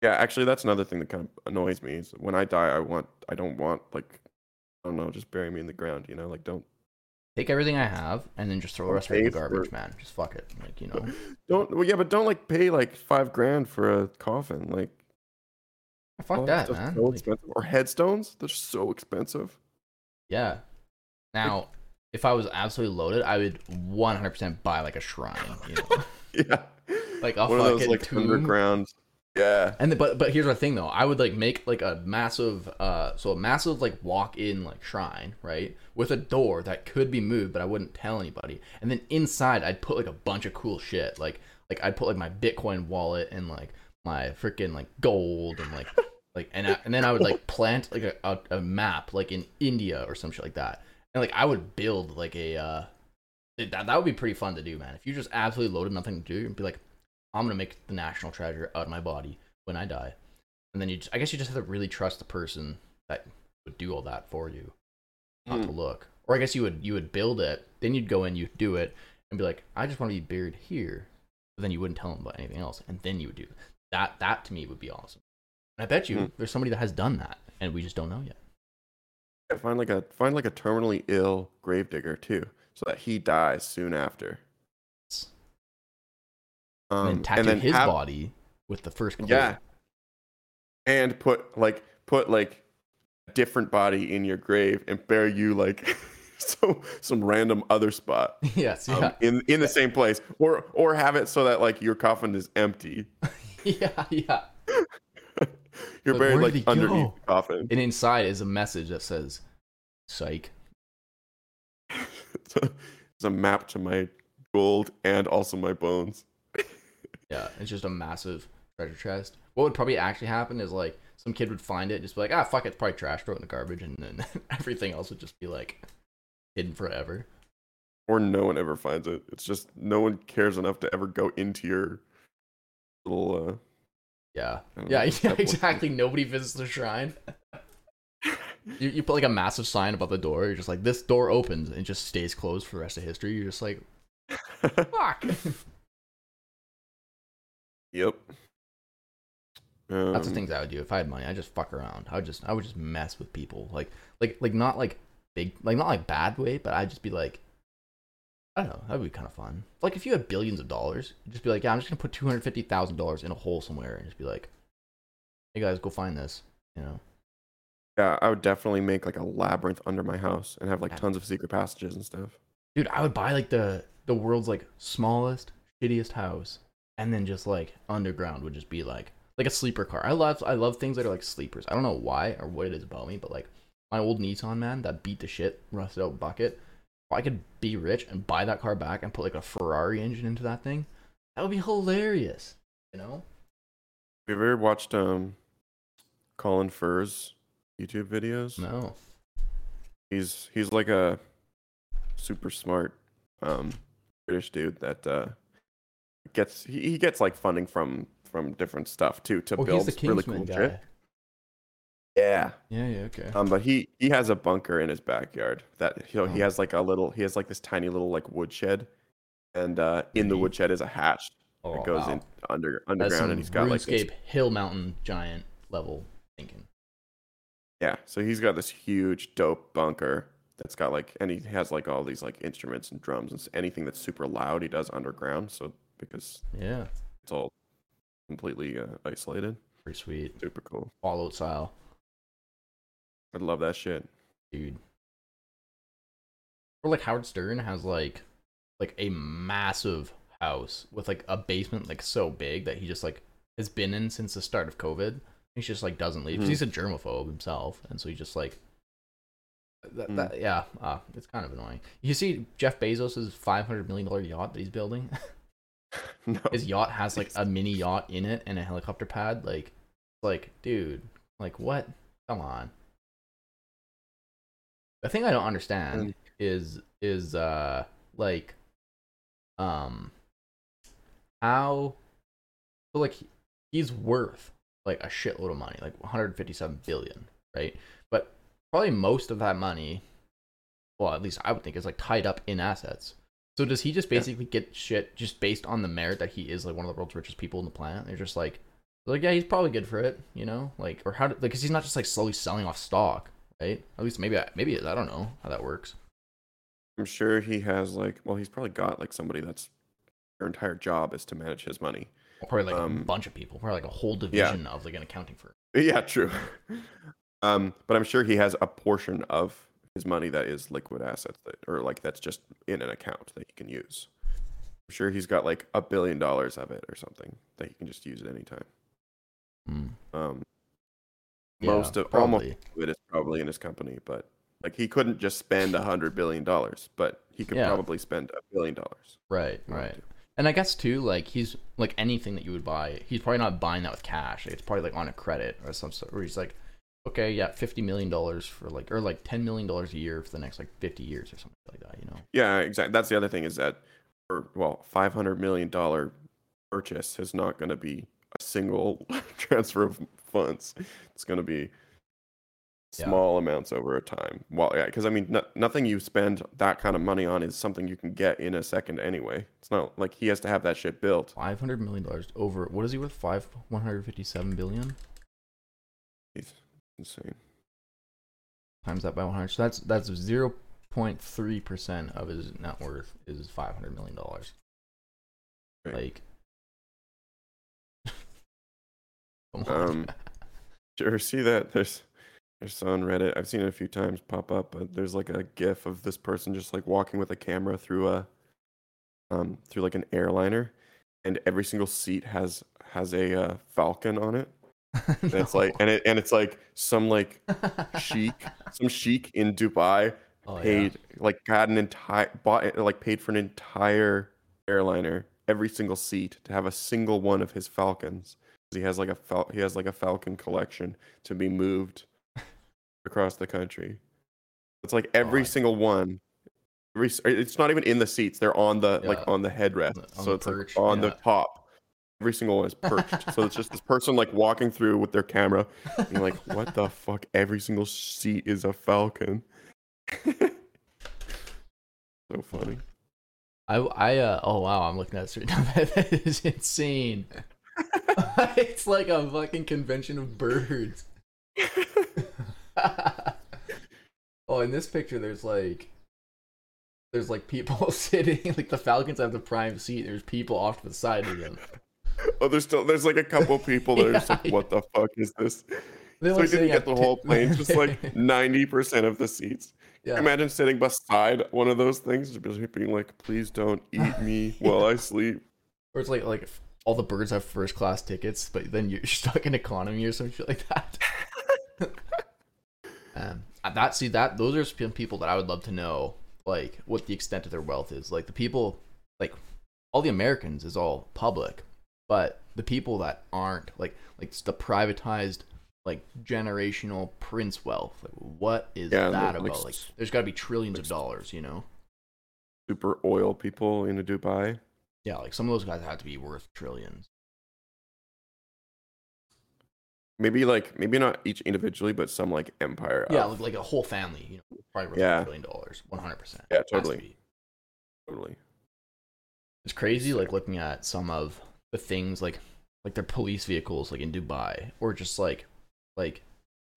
Yeah. Actually, that's another thing that kind of annoys me. Is when I die, I want. I don't want like. I don't know. Just bury me in the ground. You know. Like don't. Take everything I have and then just throw the rest of it in the pay for- garbage, man. Just fuck it. Like you know. Don't. Well, yeah, but don't like pay like five grand for a coffin. Like. Fuck oh, that, man. So Like, expensive. Or headstones. They're so expensive. yeah. Now, if I was absolutely loaded, I would 100% buy like a shrine. You know. Yeah. Like a One of those like tomb. underground. Yeah. And the, but but here's the thing though, I would like make like a massive uh so a massive like walk in like shrine right with a door that could be moved but I wouldn't tell anybody. And then inside I'd put like a bunch of cool shit like like I'd put like my Bitcoin wallet and like my freaking like gold and like like and I, and then I would like plant like a, a, a map like in India or some shit like that. And like I would build like a uh it- that that would be pretty fun to do, man. If you just absolutely loaded nothing to do and be like I'm gonna make the national treasure out of my body when I die. And then you, just, I guess you just have to really trust the person that would do all that for you, not to Hmm. look. Or I guess you would you would build it, then you'd go in, you'd do it, and be like, I just want to be buried here. But then you wouldn't tell them about anything else, and then you would do that. That to me would be awesome. And I bet you Hmm. there's somebody that has done that, and we just don't know yet. Yeah, Find like a find like a terminally ill gravedigger too, so that he dies soon after. And Um, then his have- body with the first. clue. Yeah. And put like put like a different body in your grave and bury you like so some random other spot yes. um, Yeah. in in the same place, or or have it so that like your coffin is empty. yeah. Yeah. You're buried like underneath go? the coffin. And inside is a message that says, "Psych." it's, a, it's a map to my gold and also my bones. Yeah, it's just a massive treasure chest. What would probably actually happen is like some kid would find it, and just be like, ah, fuck it, it's probably trash, throw it in the garbage, and then everything else would just be like hidden forever. or no one ever finds it. It's just no one cares enough to ever go into your little. uh Yeah, yeah, know, yeah, exactly. Nobody visits the shrine. You, you put like a massive sign above the door. You're just like, this door opens and just stays closed for the rest of history. You're just like, fuck. Yep. That's the Um, things I would do if I had money. I just fuck around. I would just, I would just mess with people. Like, like, like not like big, like not like bad way, but I'd just be like, I don't know. That'd be kind of fun. Like if you had billions of dollars, you'd just be like, yeah, I'm just gonna put two hundred fifty thousand dollars in a hole somewhere, and just be like, hey guys, go find this. You know? Yeah, I would definitely make like a labyrinth under my house and have like tons of secret passages and stuff. Dude, I would buy like the the world's like smallest, shittiest house, and then just like underground would just be like like a sleeper car. I love I love things that are like sleepers. I don't know why or what it is about me, but like my old Nissan man that beat the shit rusted out bucket. If I could be rich and buy that car back and put like a Ferrari engine into that thing, that would be hilarious. You know? Have you ever watched um Colin Furze YouTube videos? No. He's he's like a super smart um British dude that uh gets he, he gets like funding from from different stuff too to Oh, build really cool guy. shit. Yeah. Yeah, yeah, okay. Um, but he he has a bunker in his backyard that you know he Oh. has like a little he has like this tiny little like woodshed, and uh, in the woodshed is a hatch oh, that goes wow. in under underground, and he's got like this, hill mountain giant level thinking. yeah. So he's got this huge dope bunker that's got like and he has like all these like instruments and drums and anything that's super loud he does underground. So because Yeah. it's all completely uh, isolated, Pretty sweet. super cool. Fallout style. I love that shit. dude. Or like Howard Stern has like like a massive house with like a basement like so big that he just like has been in since the start of COVID. He just like doesn't leave Mhm. he's a germaphobe himself, and so he just like that, Mm. yeah, uh, it's kind of annoying. You see Jeff Bezos' five hundred million dollar yacht that he's building. no, His yacht has like a mini yacht in it and a helicopter pad. Like, like, dude, like what? Come on. The thing I don't understand Mm. is is uh like um how so like he's worth like a shitload of money, like 157 billion, right? But probably most of that money, well, at least I would think, is like tied up in assets. So does he just Yeah. basically get shit just based on the merit that he is like one of the world's richest people on the planet? They're just like, like yeah, he's probably good for it, you know, like or how? Like, because he's not just like slowly selling off stock, right? At least maybe I, maybe I don't know how that works. I'm sure he has like, well, he's probably got like somebody that's their entire job is to manage his money. Probably like a Um, bunch of people, probably like a whole division of like an accounting firm. Yeah, true. um, but I'm sure he has a portion of his money that is liquid assets that, or like that's just in an account that he can use. I'm sure he's got like a billion dollars of it or something that he can just use at any time. Hmm. Um, Yeah, most of almost probably. of it is probably in his company, but like he couldn't just spend a hundred billion dollars, but he could Yeah. probably spend a billion dollars. Right, if he wanted right. And I guess too, like he's like anything that you would buy, he's probably not buying that with cash. It's probably like on a credit or some sort. Where he's like, okay, yeah, fifty million dollars for like, or like ten million dollars a year for the next like fifty years or something like that. You know? Yeah, exactly. That's the other thing is that, for well, five hundred million dollar purchase is not going to be a single transfer of funds. It's going to be Yeah. small amounts over a time. Well, yeah, because I mean, no, nothing you spend that kind of money on is something you can get in a second anyway. It's not like he has to have that shit built. Five hundred million dollars over. What is he worth? Five one hundred fifty-seven billion He's insane. times that by one hundred. So that's that's zero point three percent of his net worth is five hundred million dollars. Right. Like. Um, ever see that? There's there's on Reddit. I've seen it a few times pop up. But there's like a GIF of this person just like walking with a camera through a um through like an airliner, and every single seat has has a uh, falcon on it. And it's like and it and it's like some like sheikh some sheikh in Dubai Oh, yeah. paid like got an entire bought like paid for an entire airliner every single seat to have a single one of his falcons. He has like a fal- he has like a falcon collection to be moved across the country. It's like oh, every God. single one every, it's not even in the seats they're on the like on the headrest. On so the it's like perch, on the top every single one is perched so it's just this person like walking through with their camera and like what the fuck every single seat is a falcon so funny I I uh oh wow I'm looking at this right now that is insane. it's like a fucking convention of birds. oh, in this picture there's like there's like people sitting like the Falcons have the prime seat. There's people off to the side of them. Oh there's still there's like a couple people that are just like Yeah. what the fuck is this They're so like didn't get the ti- whole plane just like 90% of the seats yeah. imagine sitting beside one of those things just being like please don't eat me while i sleep Or it's like like all the birds have first class tickets, but then you're stuck in economy or some shit like that. um, that see that those are some people that I would love to know, like what the extent of their wealth is. Like the people, like all the Americans is all public, but the people that aren't, like like the privatized, like generational prince wealth. Like what is Yeah, that about? like, Like there's got to be trillions of dollars, you know? super oil people in dubai Yeah, like some of those guys have to be worth trillions. maybe like maybe not each individually but some like empire Yeah, of- like, like a whole family, you know, probably worth Yeah. a billion dollars, one hundred percent. Yeah, totally. totally It's crazy, like looking at some of the things, like like their police vehicles, like in Dubai, or just like like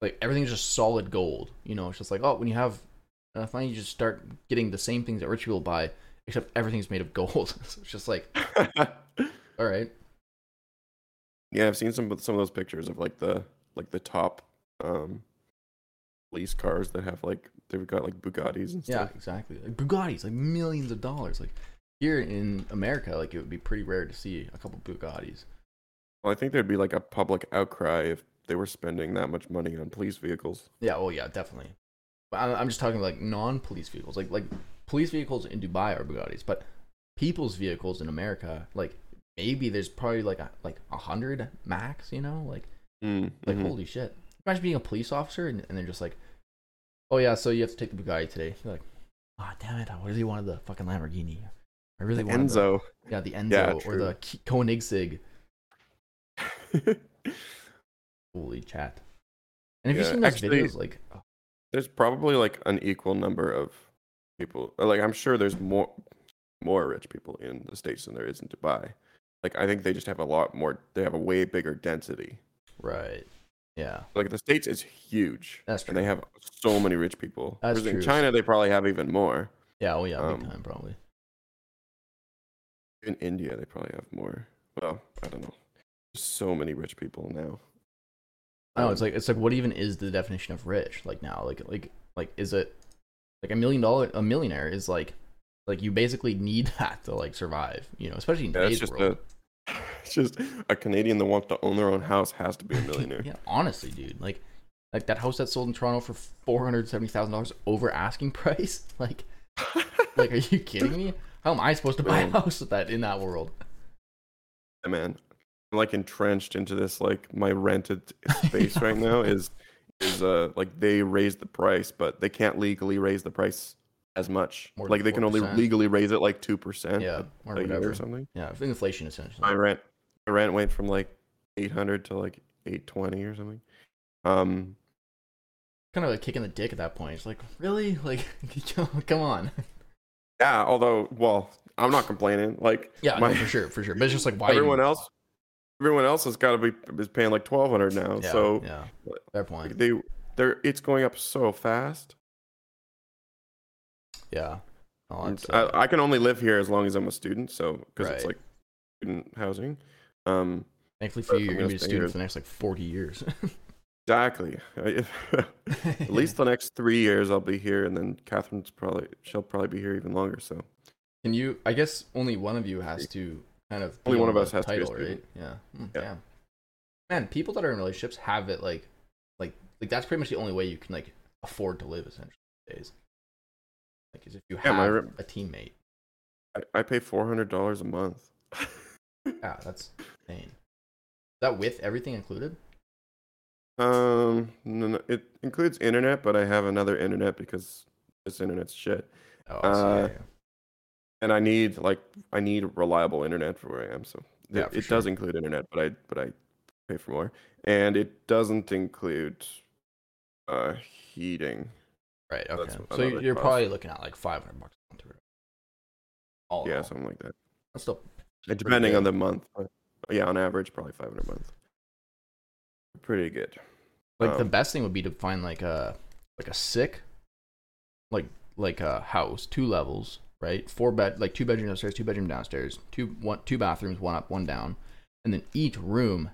like everything's just solid gold. You know, it's just like oh, when you have, uh, finally you just start getting the same things that rich people buy, except everything's made of gold. so it's just like all right, yeah i've seen some some of those pictures of like the like the top um police cars that have like they've got like bugattis and stuff. yeah, stuff exactly. Like Bugattis, like millions of dollars. Like here in America, like it would be pretty rare to see a couple Bugattis. well i think there'd be like a public outcry if they were spending that much money on police vehicles Yeah, oh yeah, definitely. But I'm, I'm just talking like non-police vehicles. Like like police vehicles in Dubai are Bugattis, but people's vehicles in America, like maybe there's probably like a like a hundred max. You know, like Mm, like mhm. holy shit. Imagine being a police officer and, and they're just like, oh yeah, so you have to take the Bugatti today. You're like, ah damn it, I really wanted the fucking Lamborghini. I really The wanted the- enzo yeah, the Enzo Yeah, or the Koenigsegg. Holy chat. And have you Yeah, seen those actually- videos like there's probably like an equal number of people. Like I'm sure there's more more rich people in the states than there is in Dubai. Like I think they just have a lot more. They have a way bigger density. Right. Yeah. Like the states is huge, That's true. and they have so many rich people. That's Whereas in. China, they probably have even more. Yeah. Oh yeah. Um, Big time probably. In India, they probably have more. Well, I don't know. There's so many rich people now. I know it's Um, like it's like what even is the definition of rich like now like like like is it like a million dollar a millionaire is like like you basically need that to like survive you know especially in Yeah, it's today's just world a. It's just a Canadian that wants to own their own house has to be a millionaire. yeah honestly dude like like that house that sold in Toronto for four hundred seventy thousand dollars over asking price like like are you kidding me how am I supposed to buy a Man. house with that in that world Yeah, man. I'm like entrenched into this like my rented space right now is is uh like they raised the price, but they can't legally raise the price as much. Like they can only legally raise it like two percent yeah or a whatever or something. yeah inflation essentially My rent my rent went from like eight hundred to like eight twenty or something. Um kind of a kick in the dick at that point it's like really like come on yeah, although well, I'm not complaining. Like yeah my, no, for sure for sure but it's just like why everyone else everyone else has got to be is paying like twelve hundred now. yeah, so yeah fair point they they're it's going up so fast. Yeah. Oh, that's, uh, I, I can only live here as long as I'm a student, so because it's like student housing. Um, thankfully for you, you're gonna be gonna a student here. for the next like 40 years. exactly. At least the next three years I'll be here, and then Catherine's probably she'll probably be here even longer. So Can you? I guess only one of you has to kind of. Only one on of us has to title, right? Yeah. Mm, Yeah. Damn. Man, people that are in relationships have it like, like, like that's pretty much the only way you can like afford to live essentially these days. Like, is if you Yeah, my have re- a teammate. I, I pay four hundred dollars a month. Yeah, that's insane. Is that with everything included? Um, no, no, it includes internet, but I have another internet because this internet's shit, Oh, Uh, yeah. and I need like I need reliable internet for where I am. So Yeah, it, it does include internet, but I but I pay for more, and it doesn't include uh heating. Right. Okay. So another you're cost. probably looking at like 500 bucks a month. All Yeah, all. something like that. That's still depending on the month. Yeah, on average, probably 500 a month. Pretty good. Like the Um, best thing would be to find like a like a sick like like a house, two levels, right? Four bed like two bedroom upstairs, two bedroom downstairs, two one two bathrooms, one up, one down. And then each room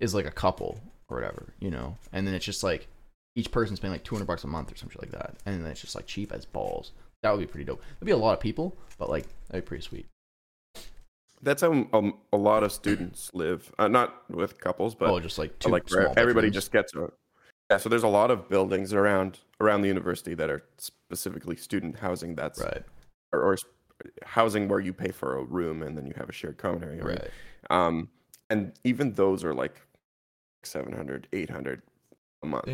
is like a couple or whatever, you know. And then it's just like each person's paying like 200 bucks a month or something like that. And then it's just like cheap as balls. That would be pretty dope. It'd be a lot of people, but like that'd be pretty sweet. That's how um, a lot of students live. Uh, not with couples, but oh, just like two like everybody just gets a. Yeah, so there's a lot of buildings around around the university that are specifically student housing. That's right, or, or housing where you pay for a room and then you have a shared common area. Right. Um, and even those are like 700, 800 a month.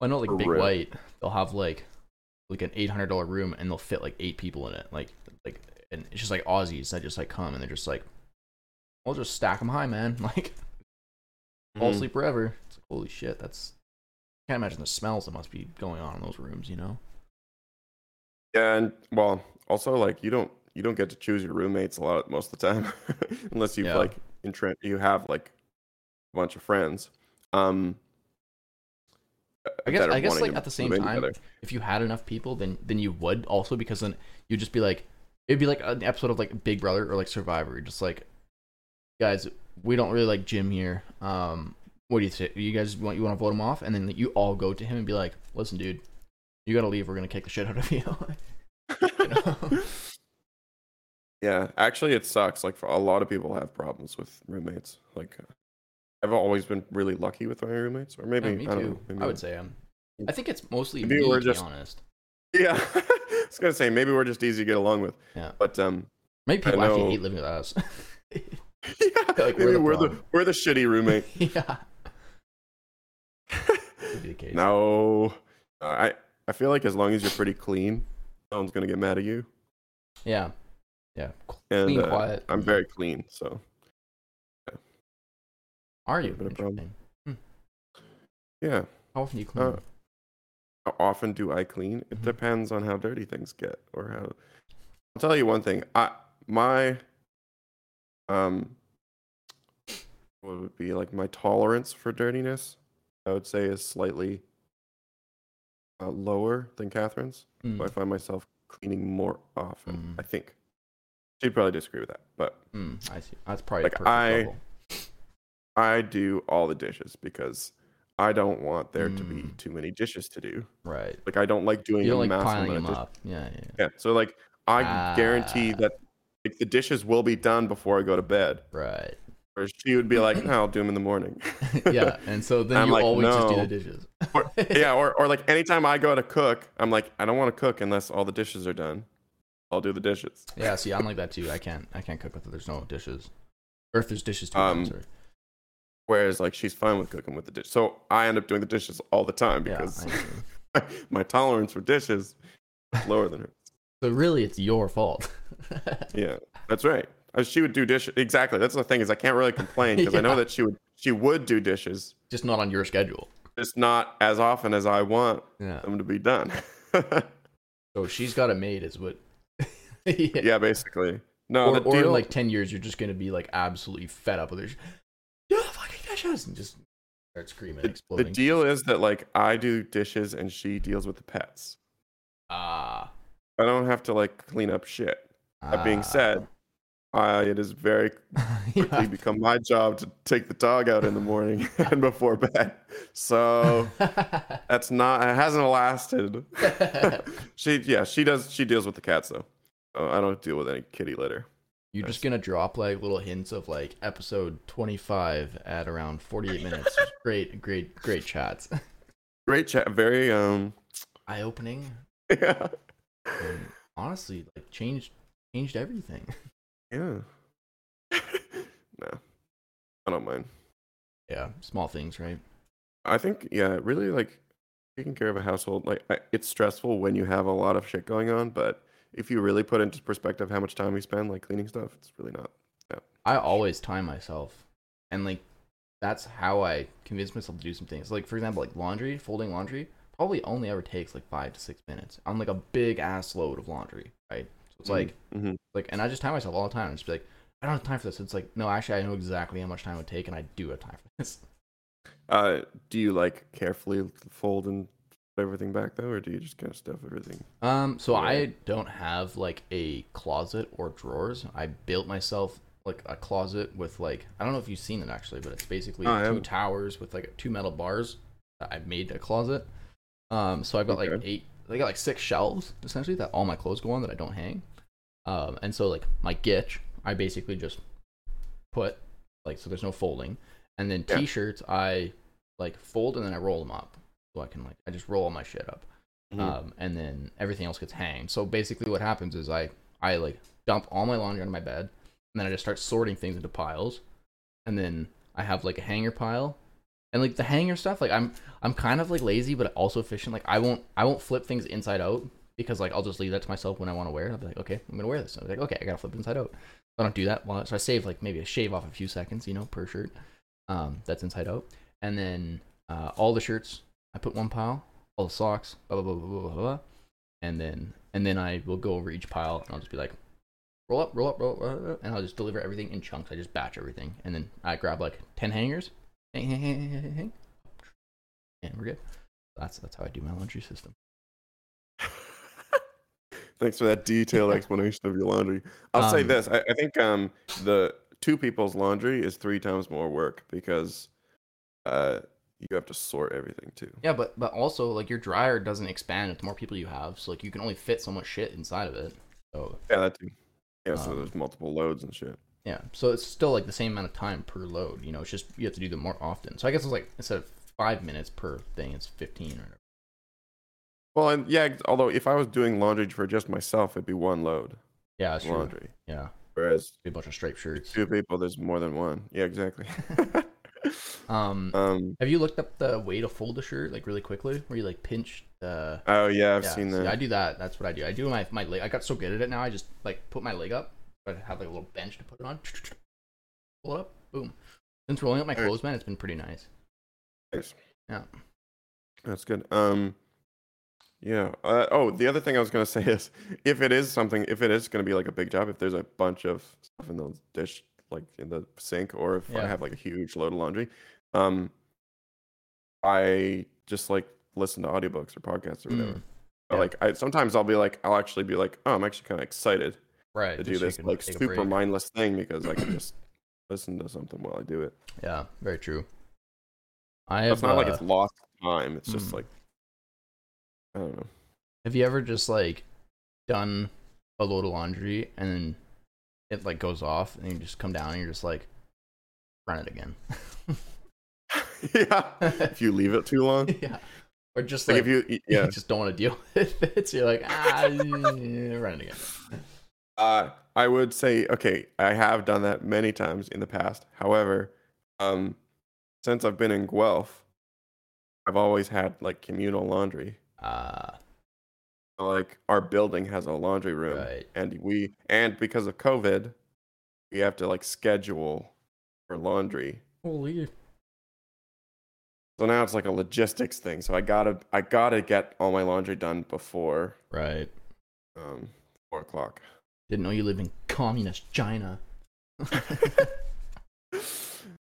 I know like Big real. White, they'll have like like an eight hundred dollar room and they'll fit like eight people in it. Like like and it's just like Aussies that just like come and they're just like, I'll just stack them high, man. Like fall Mhm. asleep forever. It's like holy shit. That's I can't imagine the smells that must be going on in those rooms. You know? Yeah, and well, also like you don't you don't get to choose your roommates a lot most of the time, unless you've Yeah. like intre- you have like a bunch of friends. Um, I guess I guess like at the same time, together. if you had enough people, then then you would also because then you'd just be like it'd be like an episode of like Big Brother or like Survivor, just like guys, we don't really like Jim here. Um, what do you say? You guys want you want to vote him off, and then you all go to him and be like, listen, dude, you gotta leave. We're gonna kick the shit out of you. you know? yeah, actually, it sucks. Like for a lot of people have problems with roommates. Like I've always been really lucky with my roommates, or maybe Yeah, me I don't too. know. Maybe I would say um, I think it's mostly Maybe me, we're to just- be honest. Yeah, I was gonna say maybe we're just easy to get along with. Yeah. But um, Maybe people actually hate living with us. yeah, Like, we're maybe the we're the we're the shitty roommate. yeah, could be the case. no, I I feel like as long as you're pretty clean, no one's gonna get mad at you. Yeah, yeah. And uh, quiet. I'm very clean, so Are a you? bit of problem. Interesting. yeah. How often do you clean? Uh, how often do I clean? It Mhm. depends on how dirty things get or how. I'll tell you one thing. I my um what would it be like my tolerance for dirtiness? I would say is slightly uh, lower than Catherine's. Mm, So I find myself cleaning more often. Mm. I think she'd probably disagree with that, but mm, I see. That's probably Like, I- level. I do all the dishes because I don't want there to be Mm. too many dishes to do. Right. Like I don't like doing You a like massive piling amount them up. Yeah, yeah. Yeah, so like I guarantee Ah. that like the dishes will be done before I go to bed. Right. Or she would be like, "No, I'll do them in the morning." yeah, and so then you like, always just do the dishes. Or- yeah, or or like anytime I go to cook, I'm like, I don't want to cook unless all the dishes are done. I'll do the dishes. Yeah, see, I'm like that too. I can't, I can't cook with it. There's no dishes, or if there's dishes too. Um, sorry. Whereas like she's fine with cooking with the dish. So I end up doing the dishes all the time because see. my tolerance for dishes is lower than her. so really, it's your fault. Yeah, that's right. Uh, She would do dishes exactly. That's the thing is I can't really complain because I know that she would she would do dishes, just not on your schedule. just not as often as I want Yeah. them to be done. So she's got it made, is what. yeah. yeah, basically. No, Or, or in like ten years, you're just gonna be like absolutely fed up with her. Yeah, fucking and just start screaming, the, the deal is that like I do dishes and she deals with the pets. Ah. I don't have to like clean up shit. That being ah. said, I, it is very quickly yeah. become my job to take the dog out in the morning and before bed. So that's not. It hasn't lasted. she yeah she does she deals with the cats though. Uh, I don't deal with any kitty litter. You're just gonna drop like little hints of like episode 25 at around 48 minutes. great, great, great chats. Great chat. Very um Eye opening. yeah Honestly, like changed changed everything. yeah. no, I don't mind. Yeah, small things, right? I think yeah, really like taking care of a household like I, it's stressful when you have a lot of shit going on, but if you really put into perspective how much time you spend like cleaning stuff, it's really not. Yeah. I always time myself, and like that's how I convince myself to do some things. Like for example, like laundry, folding laundry probably only ever takes like five to six minutes on like a big ass load of laundry, right? So it's like Mhm. like, and I just time myself all the time. I just be like, I don't have time for this. It's like, no, actually, I know exactly how much time it would take, and I do have time for this. Uh, do you like carefully fold and everything back though, or do you just kind of stuff everything? Um, so I don't have like a closet or drawers. I built myself like a closet with like I don't know if you've seen it actually, but it's basically Oh, I two towers with like two metal bars. that I've made a closet. Um, so I've got like eight, I got like six shelves essentially that all my clothes go on that I don't hang. Um, and so like my gitch, I basically just put like so there's no folding, and then Yeah. t-shirts I like fold and then I roll them up so I can like I just roll all my shit up Mhm. um, and then everything else gets hanged. So basically, what happens is I I like dump all my laundry on my bed, and then I just start sorting things into piles, and then I have like a hanger pile, and like the hanger stuff. Like I'm I'm kind of like lazy, but also efficient. Like I won't I won't flip things inside out because like I'll just leave that to myself when I want to wear it. I'll be like, okay, I'm gonna wear this. I'm like, okay, I gotta flip inside out. I don't do that. Well, so I save like maybe a shave off a few seconds, you know, per shirt. Um, that's inside out, and then uh, all the shirts I put one pile all the socks, blah blah blah blah blah blah, and then and then I will go over each pile and I'll just be like, roll up, roll up, roll up, roll up, and I'll just deliver everything in chunks. I just batch everything, and then I grab like ten hangers, hang, hang, hang, hang, hang, and we're good. That's that's how I do my laundry system. Thanks for that detailed explanation of your laundry. I'll say Um, this: I, I think um, the two people's laundry is three times more work because uh, you have to sort everything too. Yeah, but but also like your dryer doesn't expand with the more people you have, so like you can only fit so much shit inside of it. So Yeah, that too. Yeah, so Um, there's multiple loads and shit. yeah, so it's still like the same amount of time per load. You know, it's just you have to do them more often. So I guess it's like instead of five minutes per thing, it's fifteen or whatever. Well, and yeah, although if I was doing laundry for just myself, it'd be one load Yeah, that's true. laundry. Yeah, Whereas a bunch of striped shirts. two people, there's more than one. Yeah, exactly. Um, um. have you looked up the way to fold a shirt like really quickly, where you like pinch the? Oh yeah, I've yeah, seen see, that. I do that. That's what I do. I do my my leg. I got so good at it now. I just like put my leg up. I have like a little bench to put it on. Pull it up. Boom. Since rolling up my clothes, man, it's been pretty nice. Nice. Yeah. That's good. Um, Yeah. Uh, oh, the other thing I was gonna say is, if it is something, if it is gonna be like a big job, if there's a bunch of stuff in the dish, like in the sink, or if I have like a huge load of laundry, um, I just like listen to audiobooks or podcasts or whatever. Mm, But, yeah. Like I sometimes I'll be like, I'll actually be like, oh, I'm actually kind of excited right. to do this like super mindless thing because I can just listen to something while I do it. Yeah, very true. I have. it's not like uh, it's lost time. It's just mm. like I don't know. Have you ever just like done a load of laundry and then it like goes off and you just come down and you're just like run it again? yeah. If you leave it too long, yeah. Or just like like, if you you yeah. just don't want to deal with it. So you're like, ah, yeah, run it again. Uh, I would say okay. I have done that many times in the past. However, um, since I've been in Guelph, I've always had like communal laundry. Uh, Like our building has a laundry room, right. and we and because of COVID, we have to like schedule for laundry. Holy. So now it's like a logistics thing. So I gotta I gotta get all my laundry done before Right. um four o'clock. Didn't know you live in communist China.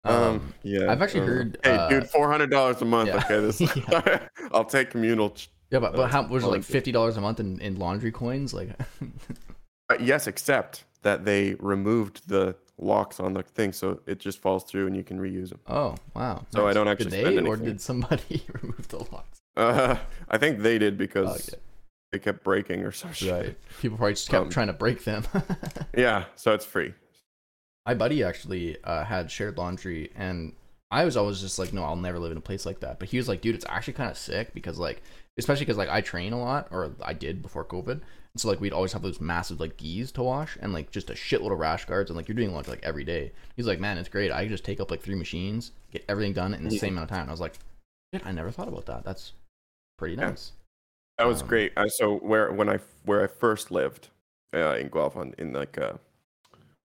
Um, Um, yeah. I've actually uh, heard, Hey, uh, dude, four hundred dollars a month. yeah. Okay, this. Yeah. I'll take communal. ch- Yeah, but, but how was it like fifty dollars a month in, in laundry coins? Like, Uh, yes, except that they removed the locks on the thing, so it just falls through and you can reuse them. oh wow. So I don't Did actually they spend or did somebody remove the locks? Uh, I think they did because Oh, Okay. they kept breaking or some shit. Right. People probably just kept Um, trying to break them. Yeah, so it's free. My buddy actually uh, had shared laundry, and I was always just like, no, I'll never live in a place like that. But he was like, dude, it's actually kind of sick because like, especially because like I train a lot, or I did before COVID. And so like we'd always have those massive like gis to wash, and like just a shitload of rash guards, and like you're doing laundry like every day. He's like, man, it's great. I can just take up like three machines, get everything done in the Yeah. same amount of time. And I was like, shit, I never thought about that. That's pretty Yeah. nice. That was Um, great. I, so where when I where I first lived uh, in Guelph on in like a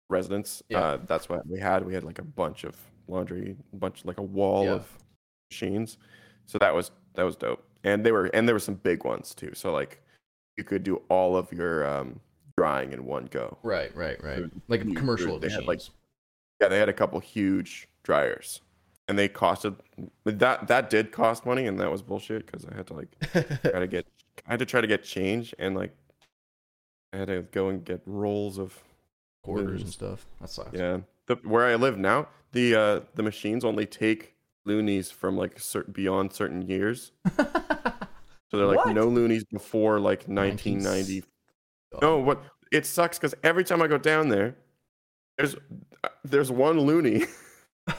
residence, Yeah. uh, that's what we had. We had like a bunch of laundry, a bunch like a wall Yeah. of machines. So that was that was dope. And they were and there were some big ones too. So like you could do all of your um, drying in one go. Right, right, right. They're Like commercial They machines. had, like, Yeah, they had a couple huge dryers. And they costed that that did cost money and that was bullshit because I had to like try to get I had to try to get change and like I had to go and get rolls of quarters and stuff. That sucks. yeah. The, where I live now, the uh the machines only take loonies from like certain beyond certain years. So they're like What? no loonies before like 19 1990. No, what it sucks because every time I go down there, there's uh, there's one loony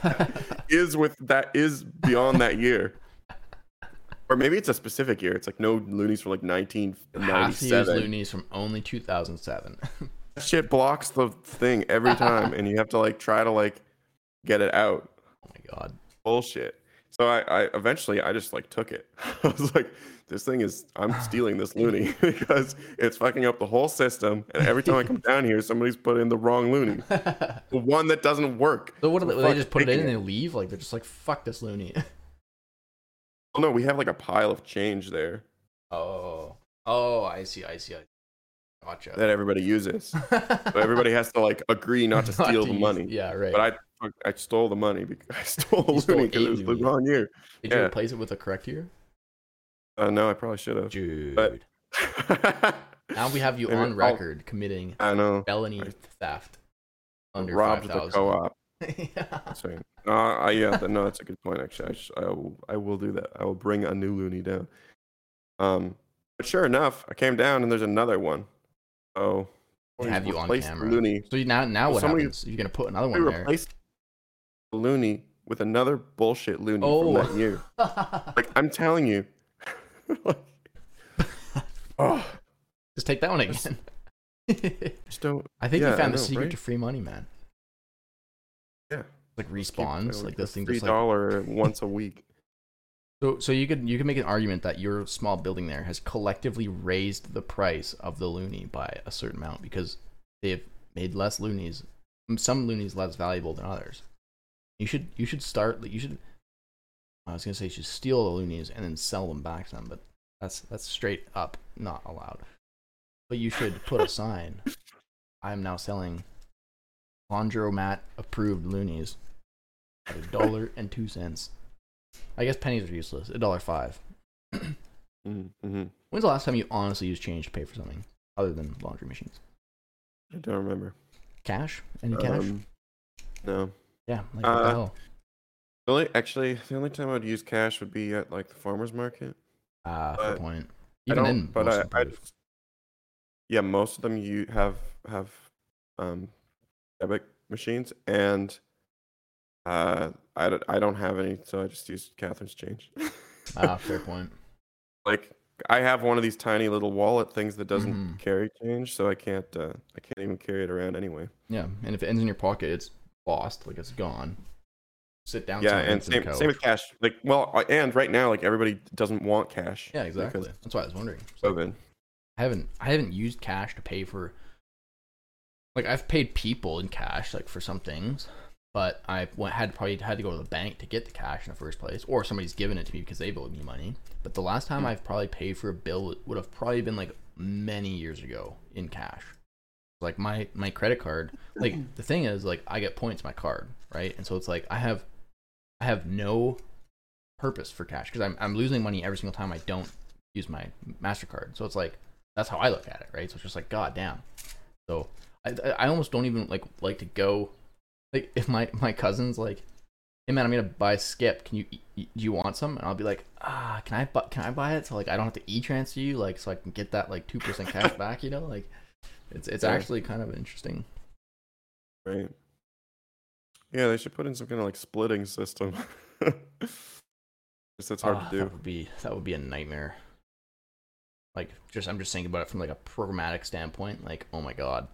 is with that is beyond that year. Or maybe it's a specific year. It's like no loonies for like Have to use 1997. loonies from only 2007. Shit blocks the thing every time, and you have to like try to like get it out. oh my god. Bullshit. So I, I eventually I just like took it. I was like, this thing is I'm stealing this loony because it's fucking up the whole system. And every time I come down here, somebody's put in the wrong loony, the one that doesn't work. so what do So they, they just put it in and they leave? Like they're just like, fuck this loony. Oh no, we have like a pile of change there Oh. Oh, I see, I see. I Gotcha. that everybody uses. So everybody has to like agree not to Not steal the use- money. Yeah, right. But I fuck, I stole the money because I stole the stole loony because it was the wrong year. Did you replace it with the correct year? Uh, no, I probably should have. Dude. But now we have you Maybe on I'll- record committing I know. felony I- theft. Under Robbed the 5,000. co-op. yeah. That's right. Uh, I, yeah, no, that's a good point. Actually, I, sh- I, will, I will do that. I will bring a new loony down. Um, but sure enough, I came down and there's another one. So have you on the camera. Loony. So now, now Well, what somebody- happens? You're gonna put another one there. replaced the loony with another bullshit loony Oh. from that year. Like I'm telling you, like, oh, Just take that one again. just don't. I think Yeah, you found the secret right? to free money, man. Yeah. Like keep, uh, respawns, like this thing three just like dollar once a week. so. So you could you could make an argument that your small building there has collectively raised the price of the loony by a certain amount because they've made less loonies, some loonies less valuable than others. You should you should start. You should. I was gonna say you should steal the loonies and then sell them back to them, but That's that's straight up not allowed. But you should put a sign. I'm now selling laundromat approved loonies at a dollar and two cents. I guess pennies are useless. A dollar five. Mm-hmm. When's the last time you honestly used change to pay for something other than laundry machines? I don't remember. Cash? Any cash? Um, no. Yeah. Like what the uh, hell? The only, actually, the only time I'd use cash would be at like the farmer's market. Ah, good point. Even then, but I, I yeah, most of them you have have um, debit machines, and uh, I don't, I don't have any, so I just use Catherine's change. ah, fair point. like I have one of these tiny little wallet things that doesn't Mhm. carry change, so I can't uh, I can't even carry it around anyway. Yeah, and if it ends in your pocket, it's lost. Like it's gone. Sit down. yeah, and same same with cash. Like well, I- and right now like everybody doesn't want cash. Yeah, exactly. That's why I was wondering. So COVID. I haven't I haven't used cash to pay for like I've paid people in cash like for some things, but I went, had probably had to go to the bank to get the cash in the first place, or somebody's given it to me because they owed me money. But the last time Hmm. I've probably paid for a bill would have probably been like many years ago in cash. Like my my credit card, like the thing is like I get points my card, right? And so it's like I have I have no purpose for cash because I'm I'm losing money every single time I don't use my Mastercard. So it's like that's how I look at it, right? So it's just like God damn. So I I almost don't even like like to go like if my my cousin's like, hey man, I'm gonna buy Skip. Can you do you want some? And I'll be like, ah, can I buy can I buy it so like I don't have to e transfer you like so I can get that like two percent cash back? You know, like it's it's Yeah. actually kind of interesting. Right. Yeah, they should put in some kind of like splitting system. Just that's hard Ah, to That would be that would be a nightmare. Like just I'm just thinking about it from like a programmatic standpoint. Like oh my god,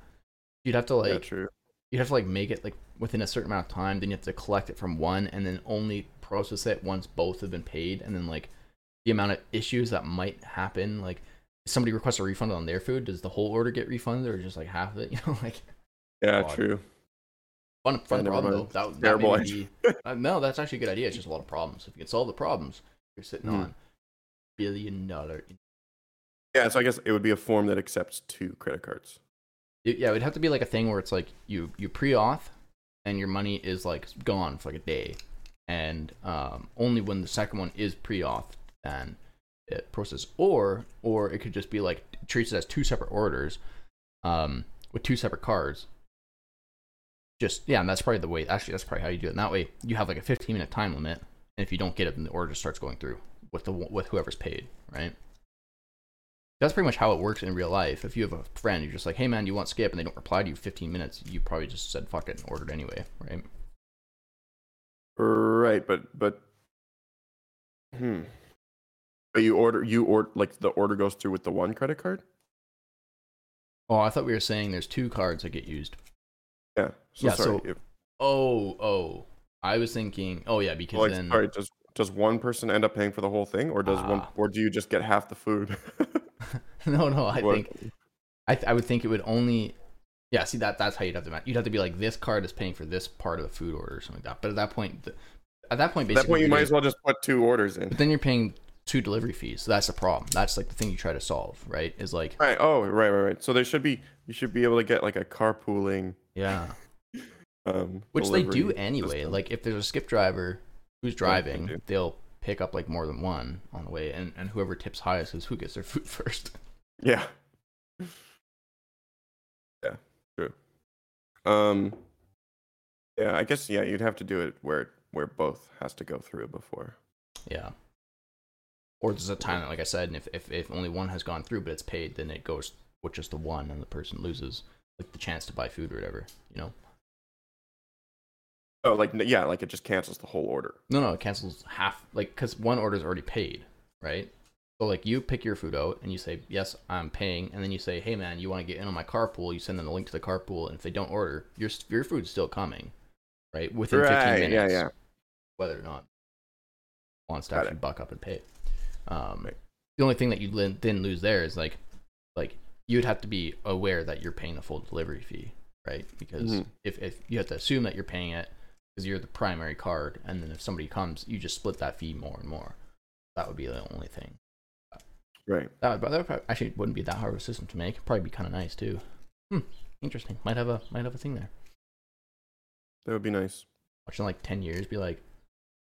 you'd have to like yeah, true. you have to like make it like within a certain amount of time then you have to collect it from one and then only process it once both have been paid and then like the amount of issues that might happen like somebody requests a refund on their food does the whole order get refunded or just like half of it you know like Yeah, God. true. fun fun never problem though that, that Terrible may be, uh, no that's actually a good idea it's just a lot of problems if you can solve the problems you're sitting Hmm. on billion dollar Yeah, so I guess it would be a form that accepts two credit cards. It, yeah, it would have to be like a thing where it's like you you pre-auth and your money is like gone for like a day, and um, only when the second one is pre-auth then it processes. Or or it could just be like treats it as two separate orders, um, with two separate cards. Just yeah, and that's probably the way. Actually, that's probably how you do it. And that way, you have like a 15 minute time limit, and if you don't get it, then the order just starts going through with the with whoever's paid, right? That's pretty much how it works in real life. If you have a friend, you're just like, "Hey man, you want skip?" and they don't reply to you 15 minutes, you probably just said fuck it and ordered anyway, right? Right, but but hmm. But you order you order like the order goes through with the one credit card? Oh, I thought we were saying there's two cards that get used. Yeah. So Yeah, sorry. so- Oh, oh, I was thinking, oh yeah, because like, then sorry, does does one person end up paying for the whole thing or does one Ah. or do you just get half the food? no, no, I What- think I, th- I would think it would only yeah see that that's how you'd have to ma- you'd have to be like this card is paying for this part of the food order or something like that but at that point th- at that point At basically that point you might as well just put two orders in. but then you're paying two delivery fees so that's the problem that's like the thing you try to solve right is like Right. Oh, right, right, right. So there should be you should be able to get like a carpooling yeah um which they do anyway system. like if there's a skip driver who's they driving do. they'll pick up like more than one on the way and, and whoever tips highest is who gets their food first Yeah. Yeah, true. Um Yeah, I guess yeah, you'd have to do it where where both has to go through before. Yeah. Or there's a time, like I said, and if, if, if only one has gone through but it's paid, then it goes with just the one and the person loses like the chance to buy food or whatever, you know? Oh, like yeah, like it just cancels the whole order. No, no, it cancels half, like, because one order is already paid, right? So, like, you pick your food out and you say, yes, I'm paying. And then you say, hey, man, you want to get in on my carpool? You send them the link to the carpool. And if they don't order, your, your food's still coming, right? Within 15 Right, yeah, minutes. yeah. Whether or not wants to Got actually it. buck up and pay. Um. The only thing that you then lose there is like, like you'd have to be aware that you're paying the full delivery fee, right? Because Mhm. if, if you have to assume that you're paying it because you're the primary card, and then if somebody comes, you just split that fee more and more. That would be the only thing. Right. That would, that would probably, actually wouldn't be that hard of a system to make. It'd probably be kind of nice too. Hmm. Interesting. Might have a might have a thing there. That would be nice. Watching like ten years, be like,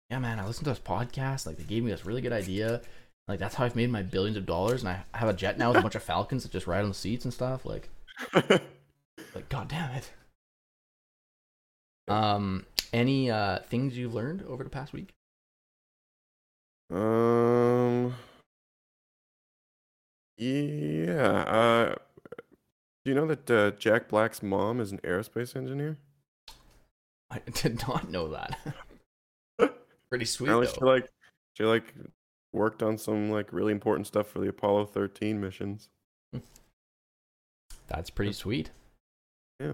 yeah, man, I listened to this podcast. Like they gave me this really good idea. Like that's how I've made my billions of dollars, and I have a jet now with a bunch of falcons that just ride on the seats and stuff. Like, like god damn it. Um, any uh things you've learned over the past week? um. Yeah. Uh, do you know that uh, Jack Black's mom is an aerospace engineer? I did not know that. Pretty sweet Apparently though. she like she like worked on some like really important stuff for the Apollo 13 missions. That's pretty sweet. Yeah.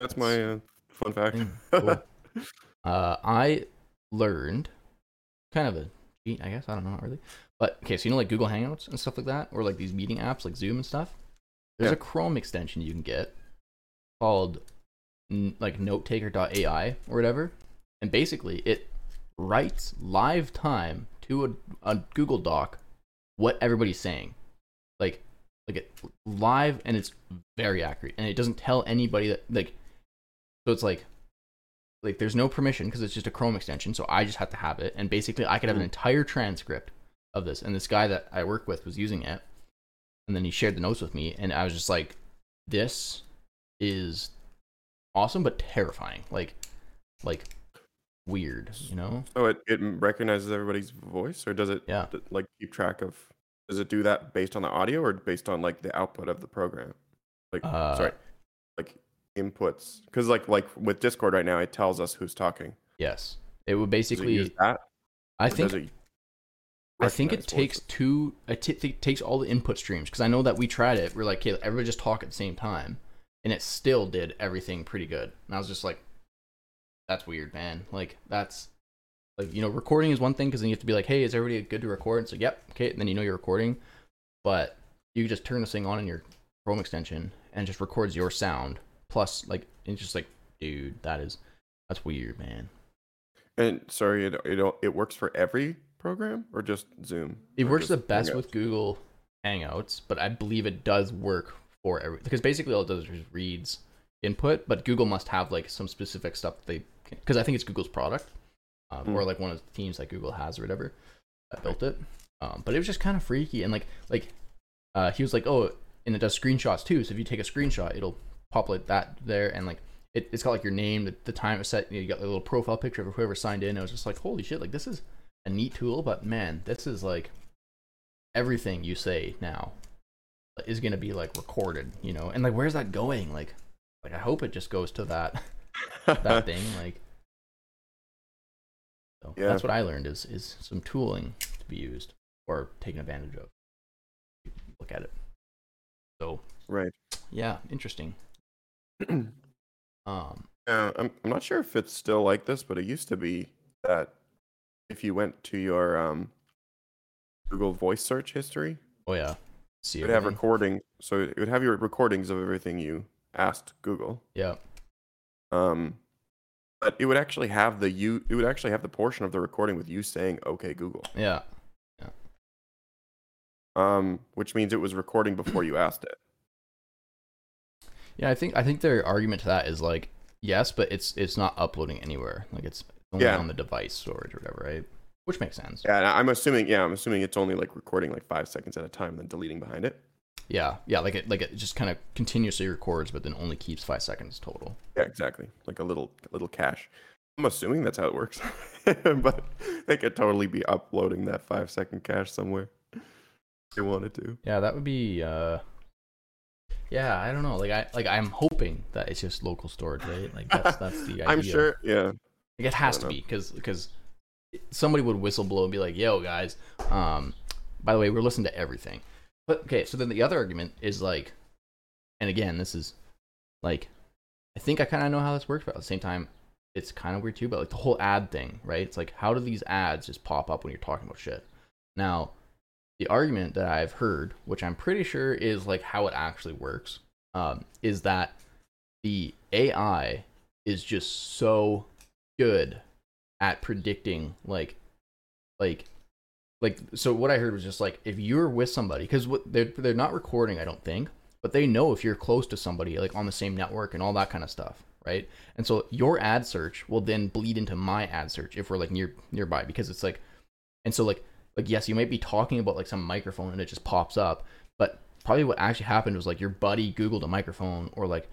That's my uh, fun fact. thing. Cool. uh, I learned kind of a cheat, I guess. I don't know, not really. But okay, so you know, like Google Hangouts and stuff like that, or like these meeting apps like Zoom and stuff. There's Yeah. a Chrome extension you can get called n- like NoteTaker.ai or whatever, and basically it writes live time to a, a Google Doc what everybody's saying, like like it live, and it's very accurate, and it doesn't tell anybody that like. So it's like like there's no permission because it's just a Chrome extension, so I just have to have it. And basically, I could have an Mm. entire transcript of this. And this guy that I work with was using it, and then he shared the notes with me, and I was just like, "This is awesome, but terrifying. Like, like weird, you know? So it, it recognizes everybody's voice, or does it Yeah. like keep track of? Does it do that based on the audio or based on like the output of the program? Like Uh, sorry, like inputs. Because like like with Discord right now, it tells us who's talking. Yes, it would it basically. use that? I think it I think it takes voices? two. It t- t- takes all the input streams because I know that we tried it. We're like, okay, everybody just talk at the same time, and it still did everything pretty good. And I was just like, that's weird, man. Like that's like you know, recording is one thing because then you have to be like, hey, is everybody good to record? It's like, yep, okay. And then you know you're recording, but you just turn this thing on in your Chrome extension and it just records your sound. Plus, like, it's just like, dude, that is that's weird, man. And sorry, it it it works for every program or just Zoom? It works the best Hangouts? with Google Hangouts, but I believe it does work for every because basically all it does is reads input, but Google must have like some specific stuff that they because I think it's Google's product um, Mm. or like one of the teams that Google has or whatever that built it. Um, but it was just kind of freaky and like like uh, he was like, oh, and it does screenshots too. So if you take a screenshot, it'll populate that there and like. It, it's got like your name, the, the time it's set. You, know, you got the little profile picture of whoever signed in. I was just like, holy shit! Like this is a neat tool, but man, this is like everything you say now is gonna be like recorded, you know. And like, where's that going? Like, like I hope it just goes to that that thing. Like, so Yeah. that's what I learned is is some tooling to be used or taken advantage of. Look at it. So right. yeah, interesting. Um, Yeah, I'm I'm not sure if it's still like this, but it used to be that if you went to your um Google voice search history, oh yeah, see it would have recording so it would have your recordings of everything you asked Google. Yeah, Um but it would actually have the you it would actually have the portion of the recording with you saying okay Google. yeah, Yeah. Um which means it was recording before you asked it. yeah. I think I think their argument to that is like yes, but it's it's not uploading anywhere. Like it's only Yeah. on the device storage or whatever, right? Which makes sense. Yeah, I'm assuming yeah, I'm assuming it's only like recording like 5 seconds at a time and then deleting behind it. Yeah, yeah, like it like it just kind of continuously records, but then only keeps five seconds total. Yeah, exactly. Like a little little cache. I'm assuming that's how it works. but they could totally be uploading that five second cache somewhere. If they wanted to. Yeah, that would be. uh Yeah, I don't know. Like I like I'm hoping that it's just local storage, right? Like that's that's the idea. I'm sure. Yeah. Like, it has to don't be because because somebody would whistleblow and be like, "Yo, guys, um, by the way, we're listening to everything." But okay, so then the other argument is like, and again, this is like, I think I kind of know how this works, but at the same time, it's kind of weird too. But like the whole ad thing, right? It's like, how do these ads just pop up when you're talking about shit? Now, the argument that I've heard, which I'm pretty sure is like how it actually works, um, is that the AI is just so good at predicting like like like so what I heard was just like if you're with somebody because what they're they're not recording I don't think but they know if you're close to somebody like on the same network and all that kind of stuff right? And so your ad search will then bleed into my ad search if we're like near nearby because it's like and so like like yes you might be talking about like some microphone and it just pops up but probably what actually happened was like your buddy googled a microphone or like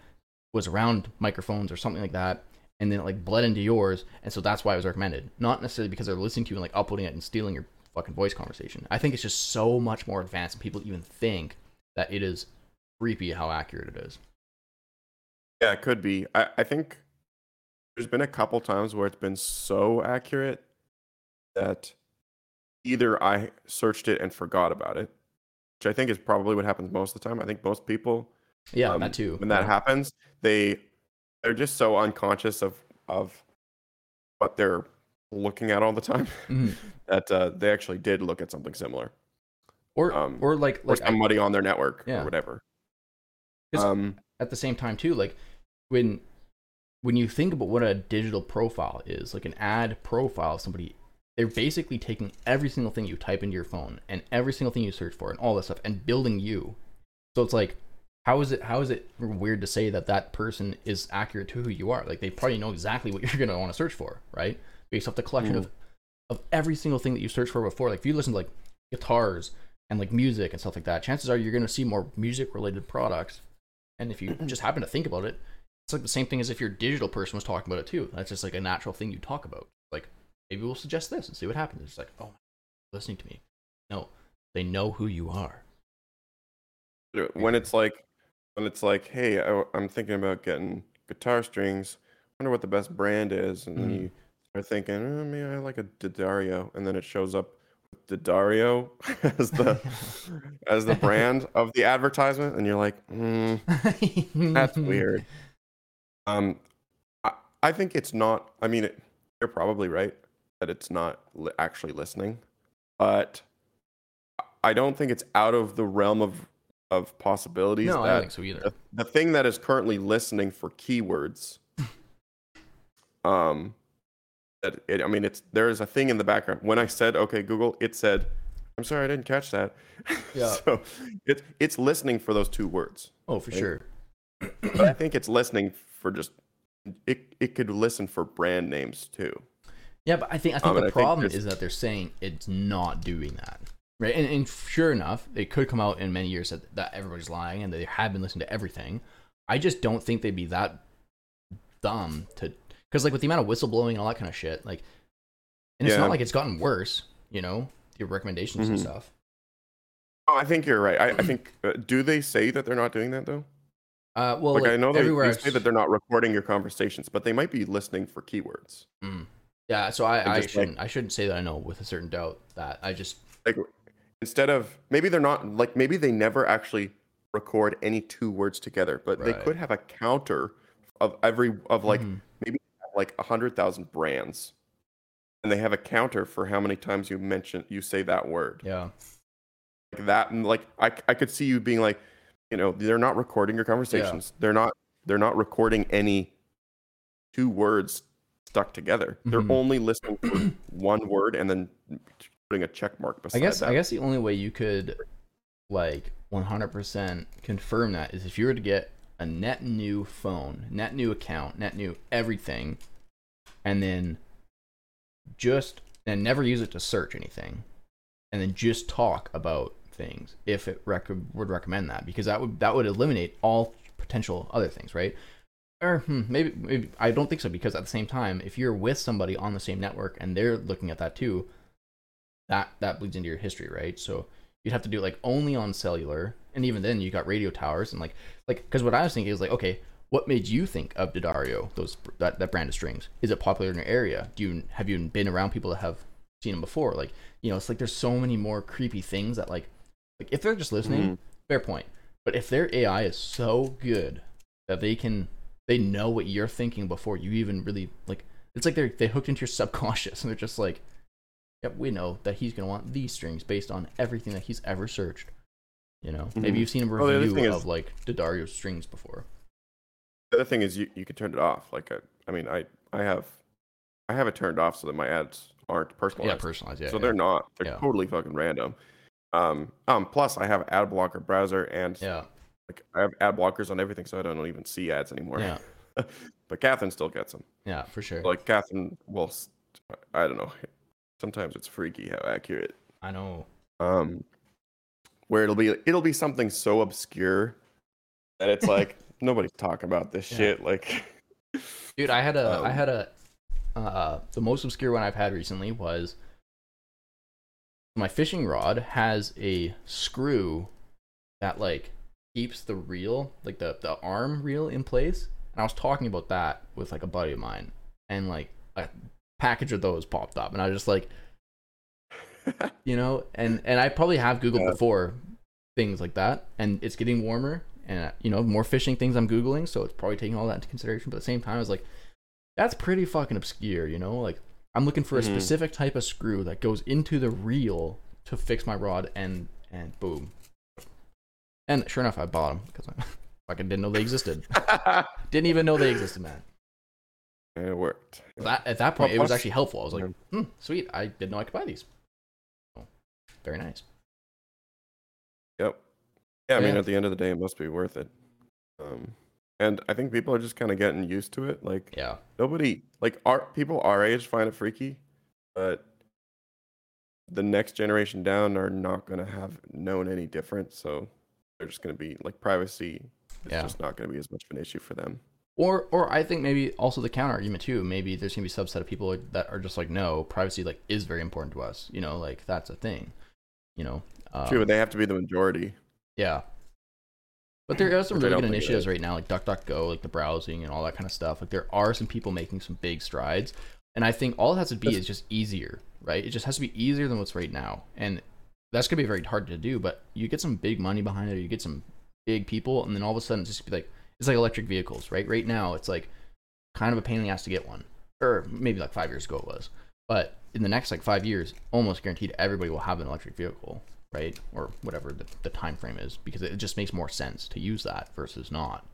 was around microphones or something like that and then it like bled into yours and so that's why it was recommended. Not necessarily because they're listening to you and like uploading it and stealing your fucking voice conversation i think it's just so much more advanced than people even think that it is creepy how accurate it is Yeah, it could be. I, I think there's been a couple times where it's been so accurate that either I searched it and forgot about it, which I think is probably what happens most of the time. I think most people, yeah um, that too when that Yeah. happens, they they're just so unconscious of of what they're looking at all the time Mhm. that uh, they actually did look at something similar. Or um, or like or like I- somebody on their network Yeah. or whatever Um, at the same time too like when when you think about what a digital profile is like an ad profile of somebody they're basically taking every single thing you type into your phone and every single thing you search for and all this stuff and building you. So it's like how is it how is it weird to say that that person is accurate to who you are? Like they probably know exactly what you're going to want to search for right based off the collection of of every single thing that you searched for before like if you listen to like guitars and like music and stuff like that chances are you're going to see more music related products and if you just happen to think about it, it's like the same thing as if your digital person was talking about it too. That's just like a natural thing you talk about. Like maybe we'll suggest this and see what happens. It's like, oh, listening to me. No, they know who you are. Uh, when it's like when it's like hey I, am thinking about getting guitar strings wonder what the best brand is and then Mhm. you start thinking oh, maybe i like a D'Addario and then it shows up with D'Addario as the as the brand of the advertisement and you're like mm, that's weird um I, I think it's not i mean it, you're probably right that it's not li- actually listening but i don't think it's out of the realm of of possibilities No, I don't think so either. the, the thing that is currently listening for keywords um that it, i mean it's there is a thing in the background when i said okay google it said i'm sorry i didn't catch that Yeah. so it's it's listening for those two words Oh, for Right. sure. but i think it's listening for just it, it could listen for brand names too Yeah, but I think I think Um, the I think problem there's- is that they're saying it's not doing that, right? And, and sure enough, it could come out in many years that, that everybody's lying and they have been listening to everything. I just don't think they'd be that dumb to, because like with the amount of whistleblowing and all that kind of shit, like, and it's Yeah. not like it's gotten worse, you know, your recommendations and Mhm. stuff. oh, i think you're right i, I think uh, do they say that they're not doing that though Uh, well, like, like, i know they, they say that they're not recording your conversations but they might be listening for keywords Mm. Yeah, so I, I shouldn't I shouldn't say that I know with a certain doubt that I just like instead of maybe they're not like maybe they never actually record any two words together but they could have a counter of every of like Mhm. Like a hundred thousand brands and they have a counter for how many times you mention you say that word. Yeah. Like that and like I, I could see you being like you know they're not recording your conversations. They're not they're not recording any two words stuck together. Mhm. they're only listening for one word and then putting a check mark beside I guess that I guess the only way you could like 100% confirm that is if you were to get a net new phone, net new account, net new everything, and then just and never use it to search anything, and then just talk about things if it rec- would recommend that because that would that would eliminate all potential other things, right? Or hmm, maybe, maybe I don't think so because at the same time, if you're with somebody on the same network and they're looking at that too, that that bleeds into your history, right? So you'd have to do it like only on cellular, and even then you got radio towers and like like because what I was thinking is like okay, what made you think of D'Addario? Those that that brand of strings is it popular in your area? Do you have you been around people that have seen them before? Like you know, it's like there's so many more creepy things that like like if they're just listening, Mhm. fair point. But if their AI is so good that they can they know what you're thinking before you even really like it's like they're they hooked into your subconscious and they're just like yep we know that he's going to want these strings based on everything that he's ever searched you know maybe Mhm. you've seen a Well, review thing of is- like D'Addario strings before The other thing is you, you can turn it off. Like I, I mean, I I have I have it turned off so that my ads aren't personalized. Yeah, personalized. Yeah. so yeah. they're not. They're Yeah. totally fucking random. Um, um. Plus, I have ad blocker browser, and Yeah. like I have ad blockers on everything, so I don't even see ads anymore. Yeah. but Catherine still gets them. Yeah. For sure. Like Catherine will. I don't know. Sometimes it's freaky how accurate. I know. Um, where it'll be it'll be something so obscure that it's like nobody's talking about this Yeah. shit. Like, Dude, I had a I Um, had a uh the most obscure one I've had recently was my fishing rod has a screw that like keeps the reel, like the the arm reel in place. And I was talking about that with like a buddy of mine and like a package of those popped up and I was just like you know, and and I probably have googled Yeah. before things like that and it's getting warmer and you know, more fishing things I'm googling, so it's probably taking all that into consideration, but at the same time I was like that's pretty fucking obscure, you know? Like I'm looking for a Mhm. specific type of screw that goes into the reel to fix my rod and and boom. And sure enough I bought them because I fucking didn't know they existed. Didn't even know they existed, man. It worked. That at that point it was actually helpful. I was like, hmm, sweet. I didn't know I could buy these. So, very nice. Yep. Yeah, I mean, Yeah. at the end of the day, it must be worth it. Um, and I think people are just kind of getting used to it. Like Yeah. nobody, like our people our age find it freaky, but the next generation down are not going to have known any difference. So they're just going to be like privacy. It's Yeah. just not going to be as much of an issue for them. Or or I think maybe also the counter argument too. Maybe there's gonna be a subset of people that are just like, no, privacy like is very important to us. You know, like that's a thing. You know. Um, True, but they have to be the majority. Yeah. But there are some really good initiatives right now, like DuckDuckGo, like the browsing and all that kind of stuff. Like there are some people making some big strides, and I think all it has to be That's- is just easier, right? It just has to be easier than what's right now, and that's gonna be very hard to do. But you get some big money behind it, you get some big people, and then all of a sudden it's just be like it's like electric vehicles, right? Right now it's like kind of a pain in the ass to get one, or maybe like five years ago it was, but in the next like five years, almost guaranteed everybody will have an electric vehicle right? Or whatever the, the time frame is because it just makes more sense to use that versus not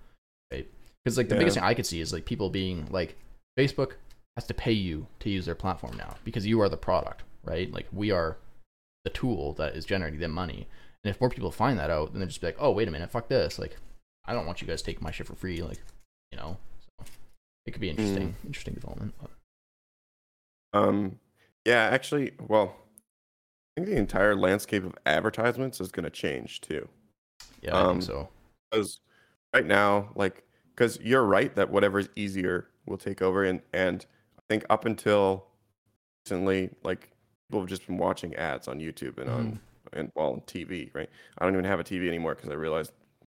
right? Because like the biggest thing i could see is like people being like facebook has to pay you to use their platform now because you are the product right? Like we are the tool that is generating them money. And if more people find that out then they're just be like oh wait a minute fuck this. Like i don't want you guys taking my shit for free like you know so it could be interesting interesting development but Um, yeah, actually, well, I think the entire landscape of advertisements is going to change too. yeah i Um, think so. because right now like because you're right that whatever's easier will take over and and i think up until recently like people have just been watching ads on youtube and on and well on tv right? I don't even have a tv anymore because i realized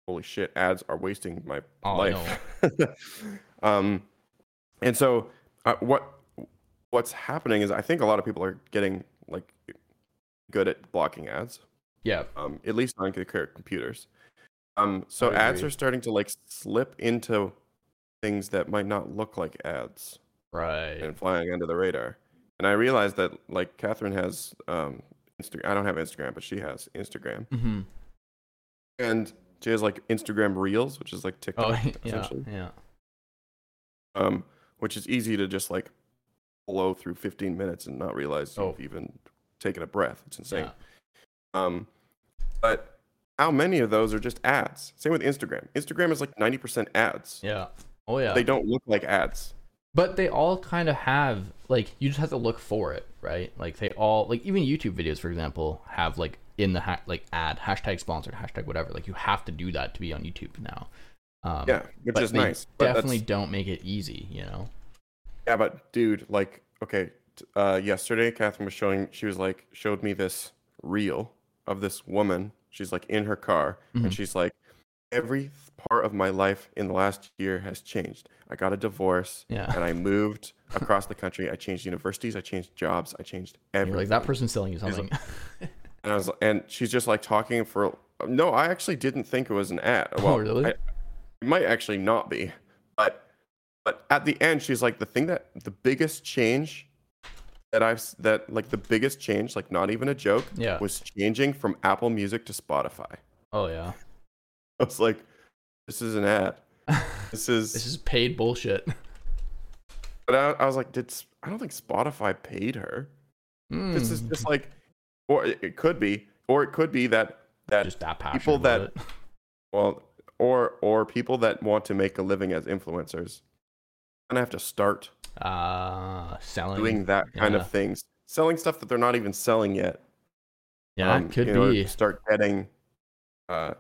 holy shit ads are wasting my Oh, life um and so uh, what what's happening is i think a lot of people are getting like good at blocking ads yeah um, at least on current computers. Um, so ads are starting to like slip into things that might not look like ads right and flying under the radar. And I realized that like Catherine has um, Instagram. I don't have Instagram, but she has Instagram, mm-hmm. and she has like Instagram Reels, which is like TikTok, oh yeah essentially. yeah Um, which is easy to just like blow through 15 minutes and not realize Oh. you've even taken a breath. It's insane. yeah Um, but how many of those are just ads? Same with Instagram. Instagram is like 90% ads. Yeah. Oh yeah. They don't look like ads. but they all kind of have like you just have to look for it, right? Like they all like even YouTube videos, for example, have like in the ha- like ad hashtag sponsored hashtag whatever. Like you have to do that to be on YouTube now. Um, Yeah, which is nice. But Definitely don't make it easy, you know. Yeah, but dude, like, okay, uh, yesterday Catherine was showing. She was like, showed me this reel of this woman. She's like in her car, Mhm. and she's like, every part of my life in the last year has changed. I got a divorce, Yeah. and I moved across the country. I changed universities. I changed jobs. I changed everything. You're like that person's selling you something. And I was, and she's just like talking for. No, I actually didn't think it was an ad. Oh, really? I- it might actually not be, but but at the end, she's like the thing that the biggest change that I've that like the biggest change, like not even a joke, yeah. was changing from Apple Music to Spotify. Oh yeah. I was like, this is an ad. This is. this is paid bullshit. but I, I was like, did I don't think Spotify paid her. This is Mm. just like, or it it could be, or it could be that that just that people that- well, or or people that want to make a living as influencers, gonna have to start uh selling doing that kind yeah. of things, selling stuff that they're not even selling yet. yeah um, it could be start getting uh,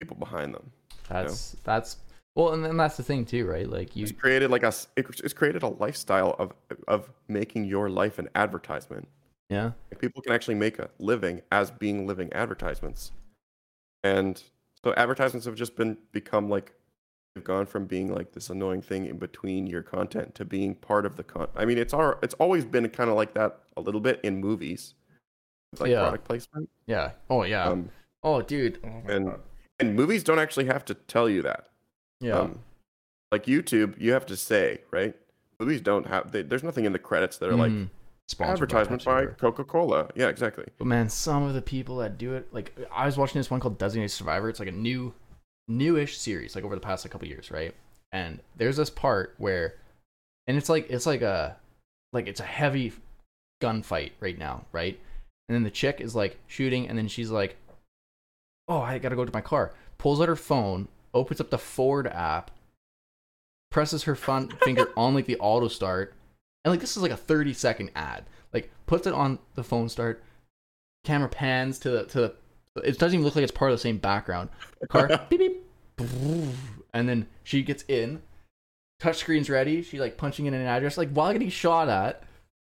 people behind them. that's that's well and then that's the thing too right like you It's created like a it's created a lifestyle of of making your life an advertisement. Yeah Like, people can actually make a living as being living advertisements, and so advertisements have just been become like they've gone from being like this annoying thing in between your content to being part of the con. I mean, it's our it's always been kind of like that a little bit in movies, it's like Yeah. product placement. yeah oh yeah Um, oh dude oh and God. and movies don't actually have to tell you that. yeah Um, like YouTube, you have to say right. Movies don't have. They, there's nothing in the credits that are like Mhm. Sponsored advertisement Pepsi by Coca Cola. Yeah, exactly. But man, some of the people that do it, like I was watching this one called Designated Survivor. It's like a new, newish series, like over the past like, couple years, right? And there's this part where, and it's like it's like a, like it's a heavy gunfight right now, right? And then the chick is like shooting, and then she's like, "Oh, I gotta go to my car." Pulls out her phone, opens up the Ford app, presses her fun finger on like the auto start, and like this is like a 30 second ad. Like puts it on the phone start, camera pans to the to the it doesn't even look like it's part of the same background. Car beep beep and then she gets in, touchscreen's ready, she like punching in an address, like while getting shot at,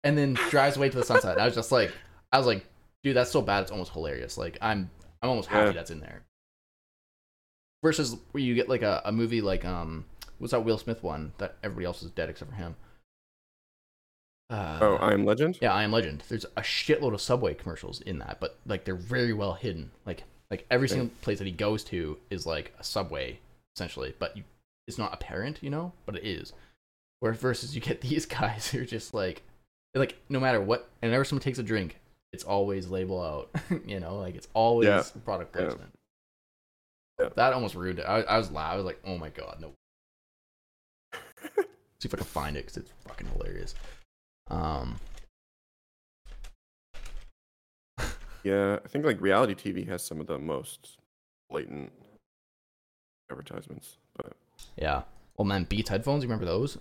and then drives away to the sunset. I was just like I was like, dude, that's so bad it's almost hilarious. Like I'm I'm almost happy Yeah. that's in there. Versus where you get like a, a movie like um what's that Will Smith one that everybody else is dead except for him. Uh, oh, I am Legend. yeah, I Am Legend. There's a shitload of Subway commercials in that, but like they're very well hidden. Like like every single place that he goes to is like a Subway essentially, but you, it's not apparent, you know, but it is. Where versus you get these guys who are just like like no matter what, and whenever someone takes a drink, it's always label out, you know, like it's always Yeah. product Yeah. placement. Yeah. That almost ruined it. I, I was loud. I was like, oh my god, no. See if I can find it because it's fucking hilarious. Um, Yeah, I think like reality TV has some of the most blatant advertisements. But Yeah. Well, man, Beats headphones. You remember those?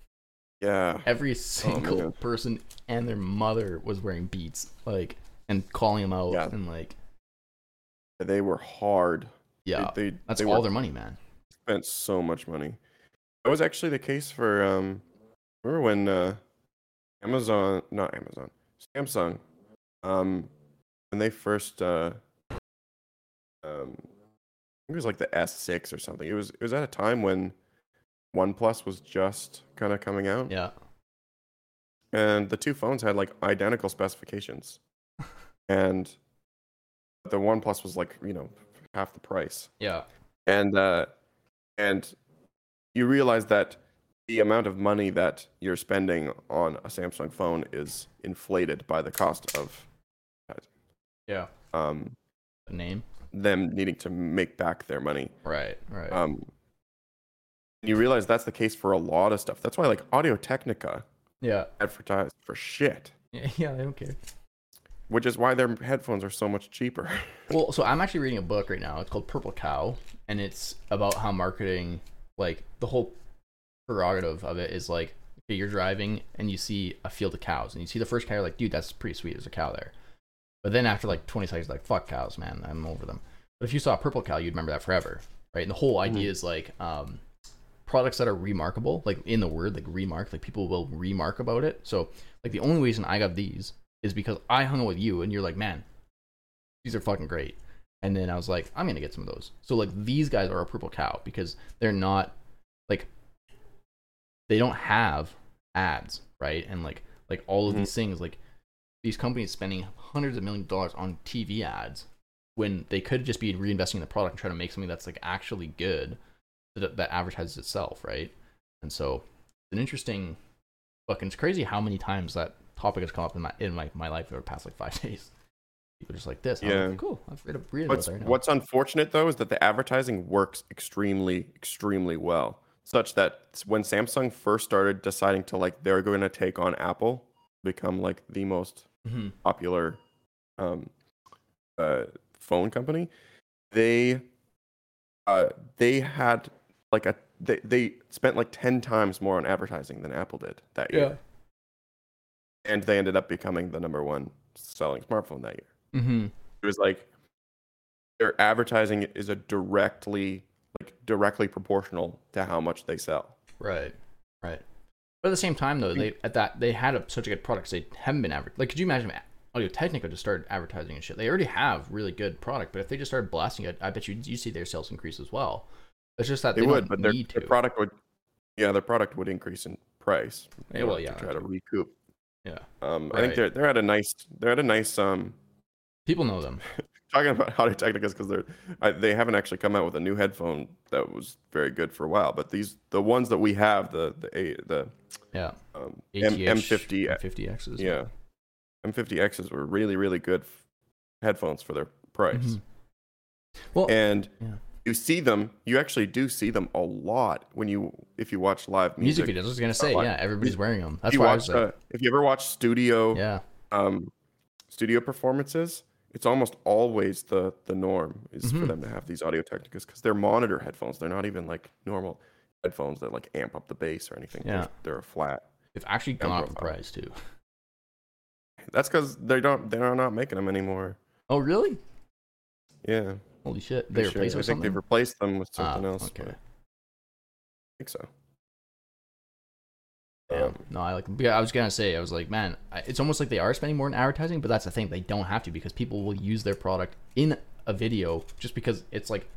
yeah, Every single man. person and their mother was wearing Beats, like, and calling them out, Yeah. and like, they were hard. They- yeah, they, that's they all were their money, man. spent so much money. That was actually the case for um remember when uh Amazon not Amazon, Samsung um when they first uh um I think it was like the S6 or something. It was it was at a time when OnePlus was just kind of coming out Yeah, and the two phones had like identical specifications. and the OnePlus was like, you know, half the price yeah, and uh, and you realize that the amount of money that you're spending on a Samsung phone is inflated by the cost of yeah. um, The name, them needing to make back their money. right, right. Um, you realize that's the case for a lot of stuff. That's why like Audio Technica yeah, advertised for shit, yeah, yeah. They don't care. which is why their headphones are so much cheaper. Well, so I'm actually reading a book right now. It's called Purple Cow, and it's about how marketing, like the whole prerogative of it, is like okay, you're driving and you see a field of cows, and you see the first cow, you're like, dude, that's pretty sweet. There's a cow there. But then after like 20 seconds, like, fuck cows, man, I'm over them. But if you saw a purple cow, you'd remember that forever, right? And the whole idea is like um, products that are remarkable, like in the word, like remark, like people will remark about it. So like the only reason I got these is because I hung out with you, and you're like, man, these are fucking great. And then I was like, I'm gonna get some of those. So like these guys are a purple cow because they're not like they don't have ads, right? And like like all of Mhm. these things, like these companies spending hundreds of millions of dollars on TV ads when they could just be reinvesting in the product and trying to make something that's like actually good that, that advertises itself, right? And so it's an interesting fucking it's crazy how many times that topic has come up in my in my, my life over the past like five days. People are just like this. I'm Yeah. like, cool. I've read, read about What's that right now. what's unfortunate though is that the advertising works extremely extremely well, such that when Samsung first started deciding to like they're going to take on Apple, become like the most Mm-hmm. popular um, uh, phone company, they uh, they had like a they, they spent like 10 times more on advertising than Apple did that year. And they ended up becoming the number one selling smartphone that year. Mm-hmm. It was like their advertising is a directly like directly proportional to how much they sell. Right. Right. But at the same time, though, they at that they had a, such a good product. 'cause They haven't been adver- like. Could you imagine Audio Technica just started advertising and shit? They already have really good product, but if they just started blasting it, I bet you you see their sales increase as well. It's just that They, they, would, but their, need to. their product would yeah, their product would increase in price. Yeah, well, yeah, to try to recoup. yeah, Um, I think they're they're at a nice they're at a nice um people know them. Talking about Audio Technicas because they're I, they haven't actually come out with a new headphone that was very good for a while. But these the ones that we have the the A- the Yeah, um, M ATH M50 X's. yeah M50Xs were really really good f- headphones for their price. Mhm. Well, And yeah. you see them, you actually do see them a lot when you if you watch live music music. videos. I was gonna say, yeah, everybody's wearing them. That's If why I was like, uh, if you ever watch studio yeah, um, studio performances, it's almost always the the norm is for Mhm. them to have these Audio Technicas because they're monitor headphones. They're not even like normal headphones that like amp up the bass or anything. They're- Yeah. they're, a flat. they've actually gone up in price too. That's because they don't they're not making them anymore. Oh, really? Yeah, Holy shit! for They sure. replaced I think something. they've replaced them with Ah, something else. okay. I think so. Yeah. Um, no, I like. Yeah, I was gonna say, I was like, man, it's almost like they are spending more in advertising, but that's the thing, they don't have to because people will use their product in a video just because it's like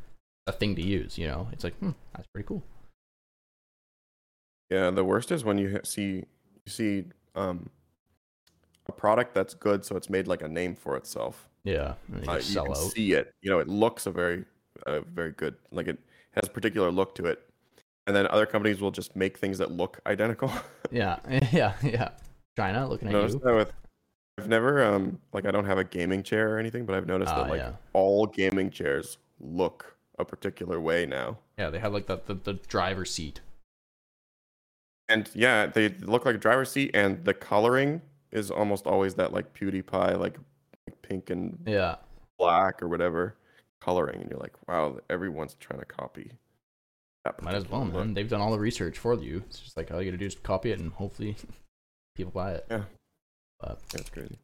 a thing to use. You know, it's like, hmm, that's pretty cool. Yeah, the worst is when you see you see um, a product that's good, so it's made like a name for itself. Yeah, and they Uh, you can out. see it. You know, it looks a very, uh, very good. Like it has a particular look to it, and then other companies will just make things that look identical. Yeah, yeah, yeah. China looking at noticed you. with. I've never um like I don't have a gaming chair or anything, but I've noticed Ah, that like yeah. all gaming chairs look a particular way now. Yeah, they have like the the, the driver's seat. And yeah, they look like a driver's seat, and the coloring is almost always that like PewDiePie, like pink and Yeah, black or whatever coloring, and you're like, wow, everyone's trying to copy. Might as well, man. They've done all the research for you. It's just like all you gotta do is copy it, and hopefully people buy it. Yeah. But That's crazy.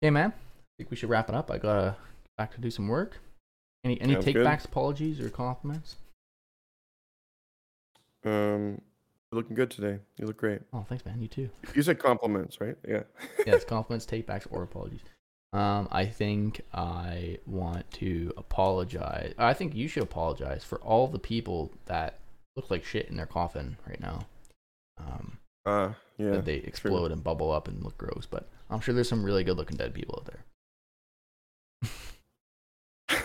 hey, man, I think we should wrap it up. I gotta back to do some work. Any any Sounds take good. backs, apologies, or compliments? Um, you're looking good today. You look great. Oh, thanks, man. You too. You said compliments, right? Yeah. yes, compliments, take backs, or apologies. Um, I think I want to apologize. I think you should apologize for all the people that look like shit in their coffin right now. Um, Uh, yeah. that they explode and bubble up and look gross, but I'm sure there's some really good looking dead people out there.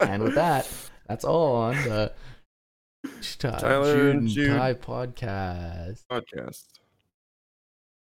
And with that, that's all on the Tyler Jude and and Jude. Ty podcast. podcast.